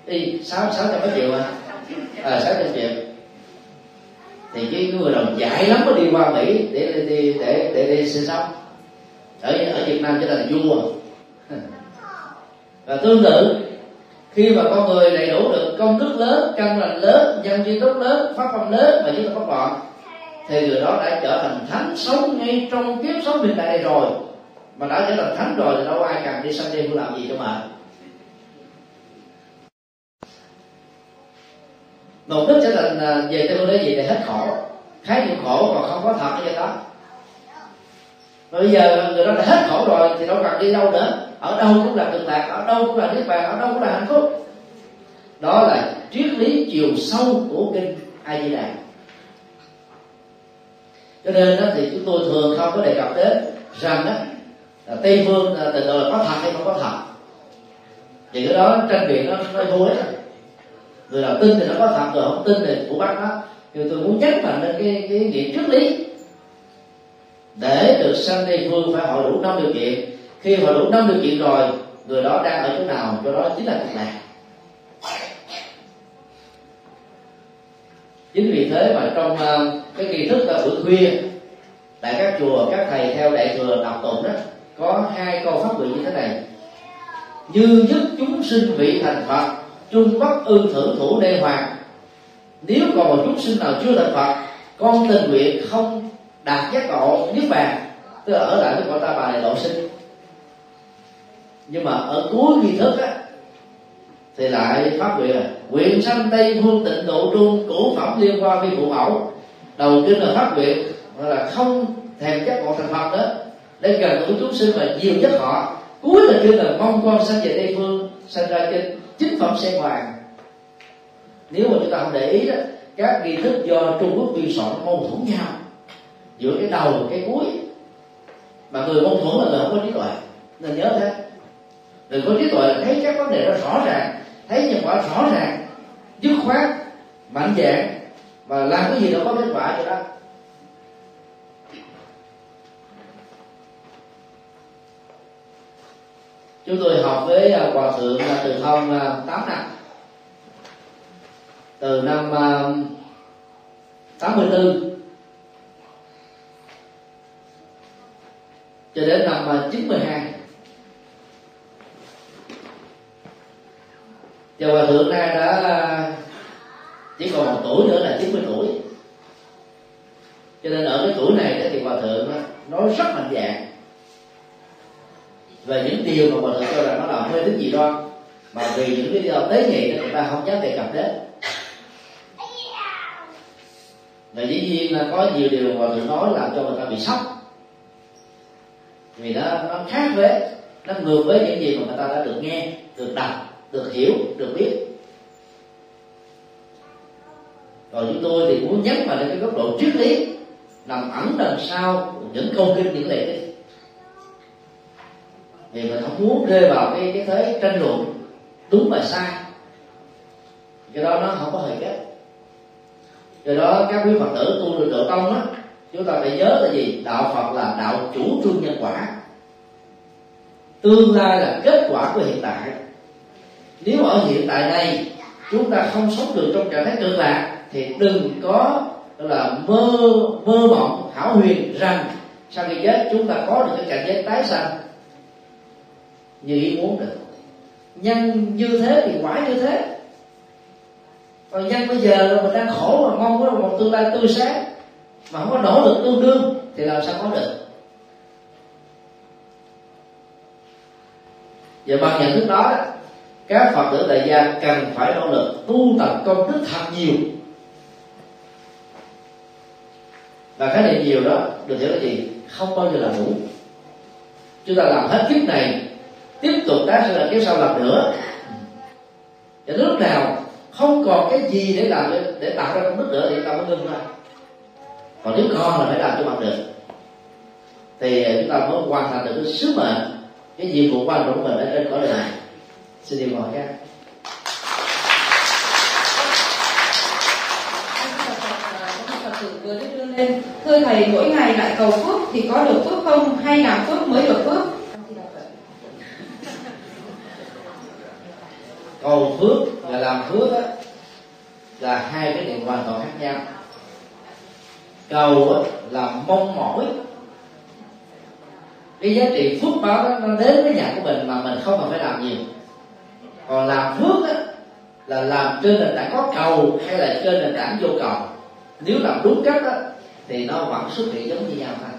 thì sáu sáu trăm mấy triệu à à sáu trăm triệu. Thì cái người nào dạy lắm mới đi qua mỹ để để để để, để đi sinh sống. Ở ở việt nam cho là vua. Và tương tự khi mà con người đầy đủ được công đức lớn căn lành lớn nhân duyên tốt lớn pháp phong lớn và chúng ta bất bọn thì người đó đã trở thành thánh sống ngay trong kiếp sống hiện tại này rồi. Mà đã trở thành thánh rồi thì đâu ai cần đi sanh đi làm gì cho mà mục đích trở thành à, về tây phương đế gì để hết khổ, khái niệm khổ còn không có thật cái đó. Và bây giờ người đó đã hết khổ rồi thì đâu cần đi đâu nữa. Ở đâu cũng là cực lạc, ở đâu cũng là niết bàn, ở đâu cũng là hạnh phúc. Đó là triết lý chiều sâu của kinh a di đà cho nên đó thì chúng tôi thường không có đề cập đến rằng đó là tây phương à, tình độ là có thật hay không có thật. Thì cái đó tranh biện nó nó vui lắm người nào tin thì nó có thật người không tin thì của bác đó thì tôi muốn nhắc mạnh lên cái cái nghĩa triết lý. Để được sanh tây phương phải hội đủ năm điều kiện. Khi họ đủ năm điều kiện rồi người đó đang ở chỗ nào? Chỗ đó chính là cực lạc chính vì thế mà trong uh, cái kỳ thức uh, buổi khuya tại các chùa các thầy theo đại thừa đọc tụng đó có hai câu pháp nguyện như thế này. Như giúp chúng sinh vị thành phật trung bất ư thử thủ đê hoàng. Nếu còn một chúng sinh nào chưa thành phật, con tình nguyện không đạt giác ngộ niết bàn, tức là ở lại với cõi ta bà này độ sinh. Nhưng mà ở cuối nghi thức á, thì lại phát nguyện là nguyện sanh tây phương tịnh độ trung cũ phẩm liên quan vi phụ mẫu. Đầu tiên là phát nguyện là không thèm giác ngộ thành phật đó, để gần gũi chúng sinh và nhiều nhất họ. Cuối là kêu là mong con sanh về tây phương sanh ra trên chính phẩm sen hoàng nếu mà chúng ta không để ý đó, các nghi thức do trung quốc biên soạn mâu thuẫn nhau. Giữa cái đầu và cái cuối. Mà người mâu thuẫn là người không có trí tuệ. Nên nhớ thế. Người có trí tuệ là thấy các vấn đề đó rõ ràng, thấy nhân quả rõ ràng, dứt khoát, mạnh dạng và làm cái gì đó có kết quả cho đó. Chúng tôi học với à, hòa thượng à, từ thông à, 8 năm từ năm 84 cho đến năm 92 và hòa thượng nay đã chỉ còn một tuổi nữa là 90 tuổi. Cho nên ở cái tuổi này thì hòa thượng nói rất mạnh dạng về những điều mà mình cho rằng nó là hơi tính gì đó, mà vì những cái do tế nhị người ta không dám đề cập đến. Và dĩ nhiên là có nhiều điều mà mình nói làm cho người ta bị sốc. Vì nó nó khác với, nó ngược với những gì mà người ta đã được nghe, được đọc, được hiểu, được biết. Còn chúng tôi thì muốn nhấn vào cái góc độ triết lý, nằm ẩn đằng sau những câu kinh những lời kinh vì mình không muốn rơi vào cái cái thế tranh luận đúng và sai. Cái đó nó không có hề kết. Do đó các quý phật tử tu được độ tông á, chúng ta phải nhớ là gì? Đạo phật là đạo chủ trương nhân quả. Tương lai là kết quả của hiện tại. Nếu ở hiện tại này, chúng ta không sống được trong trạng thái cực lạc, thì đừng có là, mơ mơ mộng, hảo huyền rằng sau khi chết, chúng ta có được cái cảnh giới tái sanh như ý muốn được. Nhân như thế thì quả như thế. Còn nhân bây giờ là mình đang khổ mà mong có một tương lai tươi sáng. Mà không có nỗ lực tương đương thì làm sao có được? Và bằng nhận thức đó, các phật tử tại gia cần phải nỗ lực tu tập công đức thật nhiều. Và cái này nhiều đó, được hiểu là gì? Không bao giờ là đủ. Chúng ta làm hết kiếp này tiếp tục tái sinh là kiếp sau làm nữa. Và lúc nào không còn cái gì để làm để, tạo ra công đức nữa thì ta mới ngưng lại. còn nếu con là phải làm cho bằng được. Thì chúng ta mới hoàn thành được cái sứ mệnh cái nhiệm vụ quan trọng của mình ở trên cõi đời này. Xin đi hỏi các lên thưa thầy mỗi ngày lại cầu phước thì có được phước không? Hay làm phước mới được phước? Cầu phước và làm phước á, là hai cái điều hoàn toàn khác nhau. Cầu á, là mong mỏi. Cái giá trị phước báo đó nó đến với nhà của mình mà mình không cần phải làm nhiều. Còn làm phước á, là làm trên nền tảng có cầu hay là trên nền tảng vô cầu. Nếu làm đúng cách á, thì nó vẫn xuất hiện giống như nhau thôi.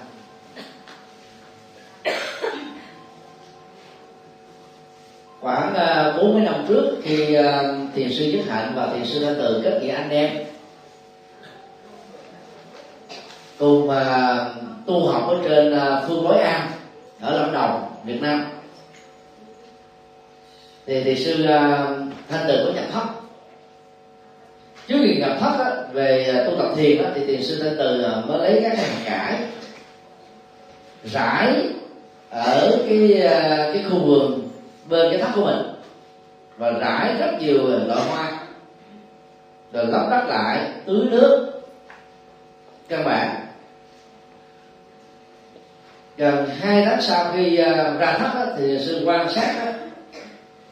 Khoảng à, bốn mấy năm trước khi à, thiền sư nhất hạnh và thiền sư thanh từ kết nghĩa anh em. Cùng à, tu học ở trên à, phương bối an ở lâm đồng việt nam. Thì thiền sư thanh từ có nhập thất. Trước khi nhập thất á, về tu tập thiền á, thì thiền sư thanh từ mới lấy các hàng cải rải ở cái cái khu vườn bên cái tháp của mình. Và rải rất nhiều loại hoa. Rồi lấp đất lại tưới nước. Căn bản gần hai tháng sau khi à, ra tháp đó, thì sư quan sát đó,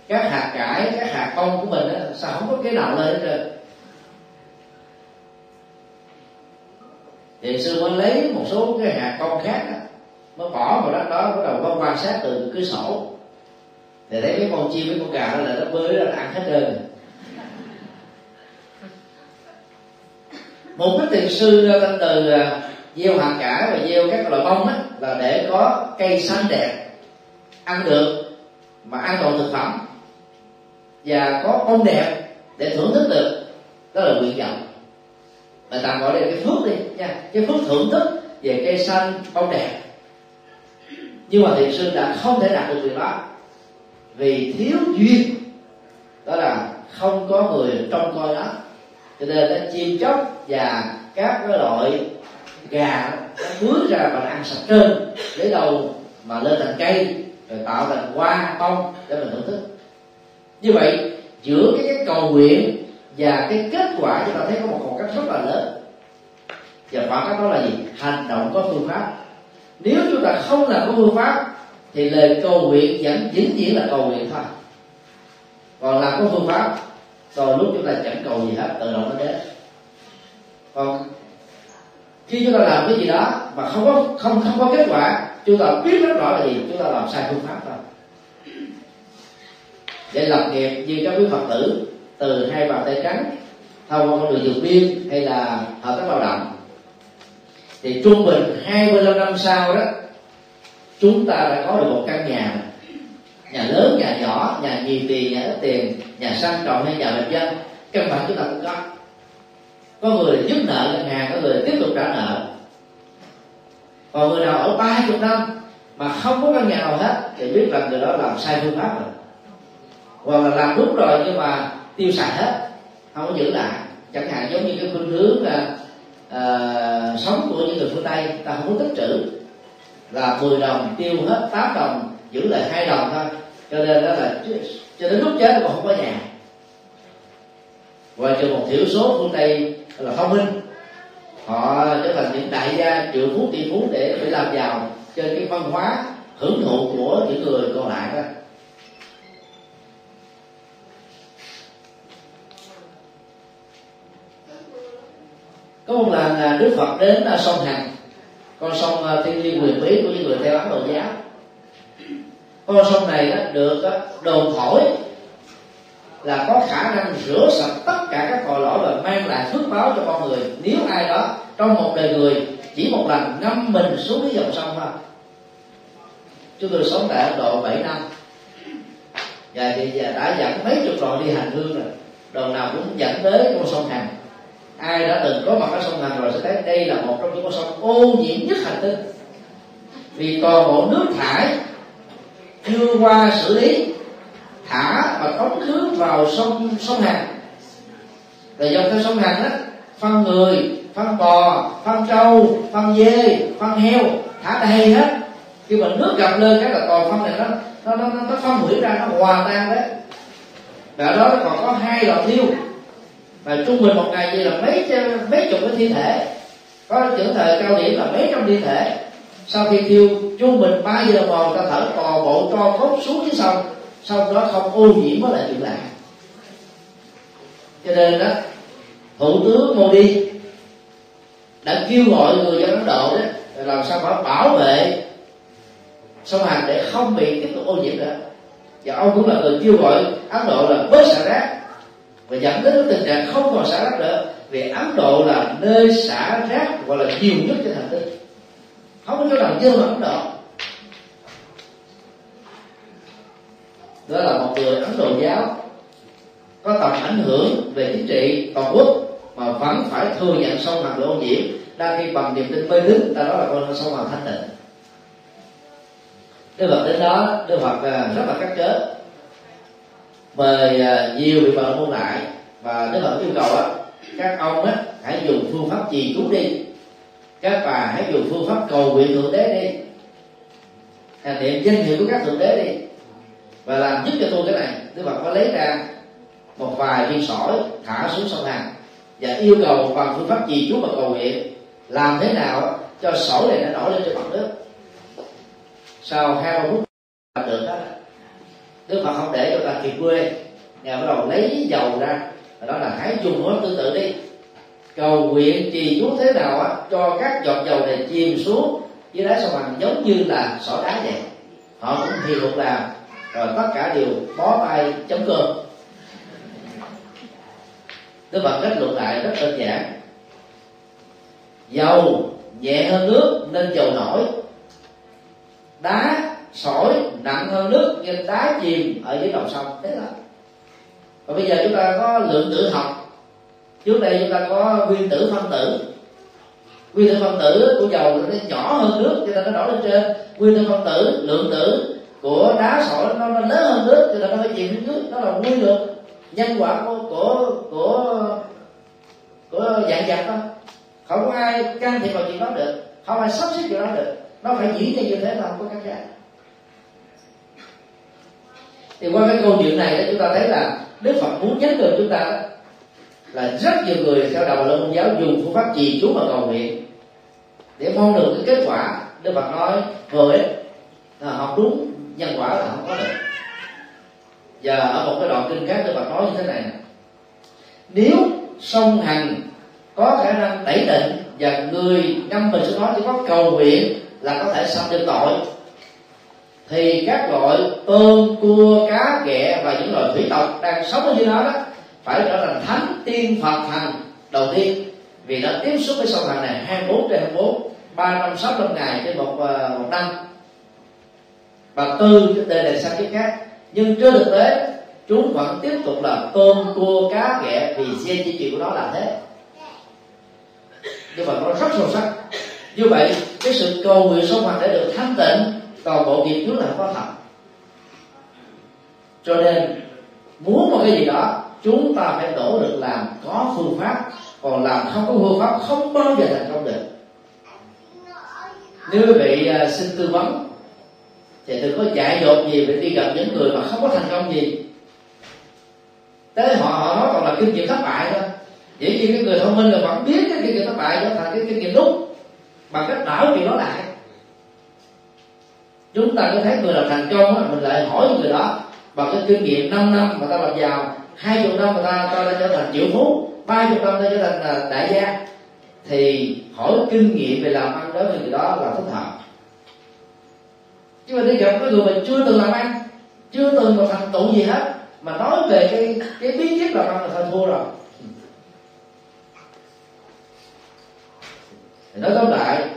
các hạt cải các hạt con của mình đó, sao không có cái nào lên hết trơn. Thì sư mới lấy một số cái hạt con khác đó, mới bỏ vào đất đó bắt đầu có quan sát từ cửa sổ thì thấy mấy con chim mấy con gà đó là nó bơi nó ăn hết trơn. Một cái tiền sư ra từ à, gieo hạt cải và gieo các loại bông á, là để có cây xanh đẹp, ăn được mà an toàn thực phẩm. Và có bông đẹp để thưởng thức được, đó là nguyện vọng. Mà tạm gọi đây là cái phước đi, nha. Cái phước thưởng thức về cây xanh, bông đẹp. Nhưng mà thiền sư đã không thể đạt được việc đó vì thiếu duyên. Đó là không có người trông coi nó cho nên nó chim chóc và các cái loại gà nó bước ra và ăn sạch trơn lấy đầu mà lên thành cây rồi tạo thành hoa bông để mình thưởng thức. Như vậy giữa cái, cái cầu nguyện và cái kết quả chúng ta thấy có một khoảng cách rất là lớn. Và khoảng cách đó là gì? Hành động có phương pháp. Nếu chúng ta không làm có phương pháp thì lời cầu nguyện vẫn chính chỉ là cầu nguyện thôi. Còn làm có phương pháp rồi lúc chúng ta chẳng cầu gì hết, tự động nó đến. Còn khi chúng ta làm cái gì đó mà không có, không không có kết quả, chúng ta biết rất rõ là gì? Chúng ta làm sai phương pháp thôi. Để lập nghiệp như các quý phật tử, từ hai bàn tay trắng, thông qua con đường dược biên hay là hợp tác lao động. Thì trung bình 25 năm sau đó chúng ta đã có được một căn nhà nhà lớn nhà nhỏ nhà nhiều tiền nhà ít tiền nhà sang trọng hay nhà bình dân. Căn bản chúng ta cũng có. Có người giúp nợ ngân hàng có người tiếp tục trả nợ. Còn người nào ở ba chục năm mà không có căn nhà nào hết thì biết rằng người đó làm sai phương pháp rồi. Hoặc là làm đúng rồi nhưng mà tiêu xài hết không có giữ lại. Chẳng hạn giống như cái khuynh hướng là uh, sống của những người phương tây ta không có tích trữ là 10 đồng tiêu hết 8 đồng, giữ lại hai đồng thôi. Cho nên đó là cho đến lúc chết còn không có nhà. Và trừ một thiểu số phương tây là thông minh. Họ trở thành những đại gia triệu phú tỷ phú để để làm giàu trên cái văn hóa hưởng thụ của những người còn lại đó. Có một lần đức phật đến sông hằng con sông à, thiên liêng quyền bí của những người theo ấn độ giáo con sông này đó được à, đồn thổi là có khả năng rửa sạch tất cả các tội lỗi và mang lại phước báo cho con người. Nếu ai đó, trong một đời người, chỉ một lần ngâm mình xuống cái dòng sông thôi. Chúng tôi sống tại Ấn Độ 7 năm. Và thì à, đã dẫn mấy chục đoàn đi hành hương rồi. Đoàn nào cũng dẫn tới con sông Hằng ai đã từng có mặt ở sông Hằng rồi sẽ thấy đây là một trong những con sông ô nhiễm nhất hành tinh. Vì toàn bộ nước thải chưa qua xử lý thả và tống khứ vào sông sông Hằng là do theo sông Hằng đó phân người phân bò phân trâu phân dê phân heo thả đầy hết. Khi mà nước gặp lên cái là toàn phân này nó nó nó nó, phân hủy ra nó hòa tan đấy. Và đó nó còn có hai lò thiêu và trung bình một ngày chỉ là mấy mấy chục cái thi thể. Có những thời cao điểm là mấy trăm thi thể. Sau khi thiêu, trung bình ba giờ đồng hồ ta thở toàn bộ cho cốt xuống dưới sông. Sau đó không ô nhiễm mới lại chuyện lạ. Cho nên đó, thủ tướng Modi đã kêu gọi người dân Ấn Độ đó làm sao phải bảo vệ sông Hằng để không bị tiếp tục ô nhiễm nữa. Và ông cũng là người kêu gọi Ấn Độ là bớt xả rác và dẫn đến tình trạng không còn xả rác nữa. Vì Ấn Độ là nơi xả rác gọi là nhiều nhất trên hành tinh. Không có chỗ nào dơ mà Ấn Độ. Đó là một người Ấn Độ giáo, có tầm ảnh hưởng về chính trị toàn quốc, mà vẫn phải thừa nhận sâu mặt bị ô nhiễm. Đa khi bằng niềm tin mê tín, ta nói là con sông mặt thanh tịnh. Đức Phật đến đó, Đức Phật à, rất là cắt chớ mời à, nhiều vị vợ môn lại. Và Đức Phật yêu cầu á, các ông á, hãy dùng phương pháp trì chú đi. Các bà hãy dùng phương pháp cầu nguyện thượng đế đi. Hành niệm danh hiệu của các thượng đế đi. Và làm giúp cho tôi cái này, Đức Phật có lấy ra một vài viên sỏi thả xuống sông hàng và yêu cầu bằng phương pháp trì chú và cầu nguyện, làm thế nào cho sỏi này nó nổi lên trên mặt nước. Sau hai ba phút làm được đó Đức Phật không để cho ta kịp quê. Ngài bắt đầu lấy dầu ra, và đó là hãy dùng mối tương tự đi. Cầu nguyện trì chú thế nào á, cho các giọt dầu này chìm xuống. Dưới đáy sông Hằng giống như là sỏi đá vậy. Họ cũng hiền luật làm, rồi tất cả đều bó tay chấm cơm. Đức Phật kết luận lại, rất đơn giản. Dầu nhẹ hơn nước, nên dầu nổi. Đá sỏi nặng hơn nước như đá chìm ở dưới lòng sông. Thế là và bây giờ chúng ta có lượng tử học. Trước đây chúng ta có nguyên tử phân tử. Nguyên tử phân tử của dầu nó nhỏ hơn nước cho nên nó đổ lên trên. Nguyên tử phân tử lượng tử của đá sỏi nó, nó lớn hơn nước cho nên nó phải chìm xuống nước. Đó là nguyên luật nhân quả của của của của dạng vật thôi. Không có ai can thiệp vào chuyện đó được. Không ai sắp xếp chuyện đó được. Nó phải diễn ra như thế là không có cách khác thì qua cái câu chuyện này đó, chúng ta thấy là đức phật muốn nhắc được chúng ta đó là rất nhiều người theo đầu lên tôn giáo dùng phương pháp trì chú mà cầu nguyện để mong được cái kết quả. Đức phật nói người là học đúng nhân quả là không có được. Và ở một cái đoạn kinh khác đức phật nói như thế này, nếu sông hằng có khả năng tẩy tịnh và người năm mình sẽ nói chỉ có cầu nguyện là có thể xong được tội thì các loại tôm cua, cá, ghẹ và những loài thủy tộc đang sống ở dưới đó đó phải trở thành thánh tiên phật thần đầu tiên, vì đã tiếp xúc với sông thần này 24 trên 24 365 ngày trên một ờ, một năm. Và từ cái đời này sang cái khác. Nhưng trên thực tế, chúng vẫn tiếp tục là tôm cua, cá, ghẹ vì xe di chuyển của nó là thế. Nhưng mà nó rất sâu sắc. Như vậy, cái sự cầu nguyện sông hoàng để được thanh tịnh toàn bộ nghiệp trước là có thật cho nên muốn một cái gì đó chúng ta phải nỗ lực làm có phương pháp còn làm không có phương pháp không bao giờ thành công được. Nếu quý vị à, uh, xin tư vấn thì đừng có dạy dột gì về đi gặp những người mà không có thành công gì. Tới họ họ nói còn là kinh nghiệm thất bại thôi. Dĩ nhiên cái người thông minh là vẫn biết cái kinh nghiệm thất bại đó thành cái kinh nghiệm đúng bằng cách đảo chuyện đó lại chúng ta có thấy người nào thành công á, mình lại hỏi người đó bằng cái kinh nghiệm 5 năm mà ta làm giàu hai chục năm mà ta ta đã trở thành triệu phú ba chục năm ta trở thành à, đại gia. Thì hỏi kinh nghiệm về làm ăn đối với người đó là thích hợp. Chứ mà đi gặp cái người mình chưa từng làm ăn chưa từng một thành tựu gì hết mà nói về cái cái bí kíp làm ăn là thôi thua rồi. Thì nói tóm lại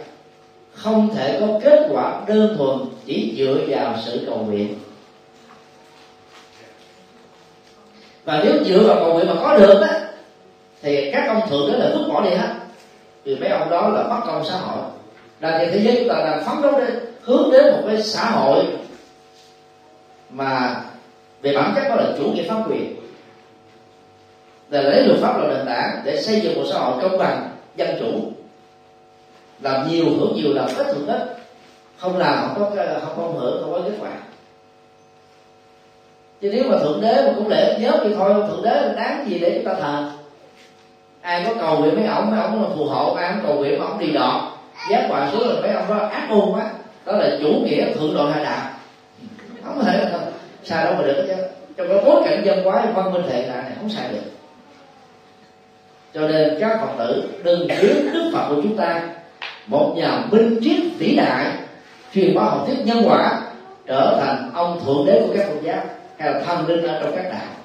không thể có kết quả đơn thuần chỉ dựa vào sự cầu nguyện. Và nếu dựa vào cầu nguyện mà có được á, thì các ông thượng đó là vứt bỏ đi hết. Vì mấy ông đó là bất công xã hội. Đang trên thế giới chúng ta đang phấn đấu đến, hướng đến một cái xã hội mà về bản chất đó là chủ nghĩa pháp quyền. Là lấy luật pháp làm nền tảng để xây dựng một xã hội công bằng, dân chủ làm nhiều hưởng nhiều làm ít hưởng ít. Không làm, không có không không hưởng không có kết quả. Chứ nếu mà thượng đế mà cũng lễ nhớ thì thôi, thượng đế đáng gì để chúng ta thờ? Ai có cầu nguyện mấy ông mấy ông là phù hộ, ai không cầu nguyện mà ông đi đọt. Giác quả xuống là mấy ông đó ác ôn quá. Đó là chủ nghĩa thượng đội hạ đạo không thể là sao đâu mà được chứ. Trong cái bối cảnh dân hóa, văn minh hệ đại này không sai được. Cho nên các phật tử đừng biến đức phật của chúng ta một nhà minh triết vĩ đại, truyền bá học thuyết nhân quả, trở thành ông thượng đế của các tôn giáo hay là thần linh ở trong các đạo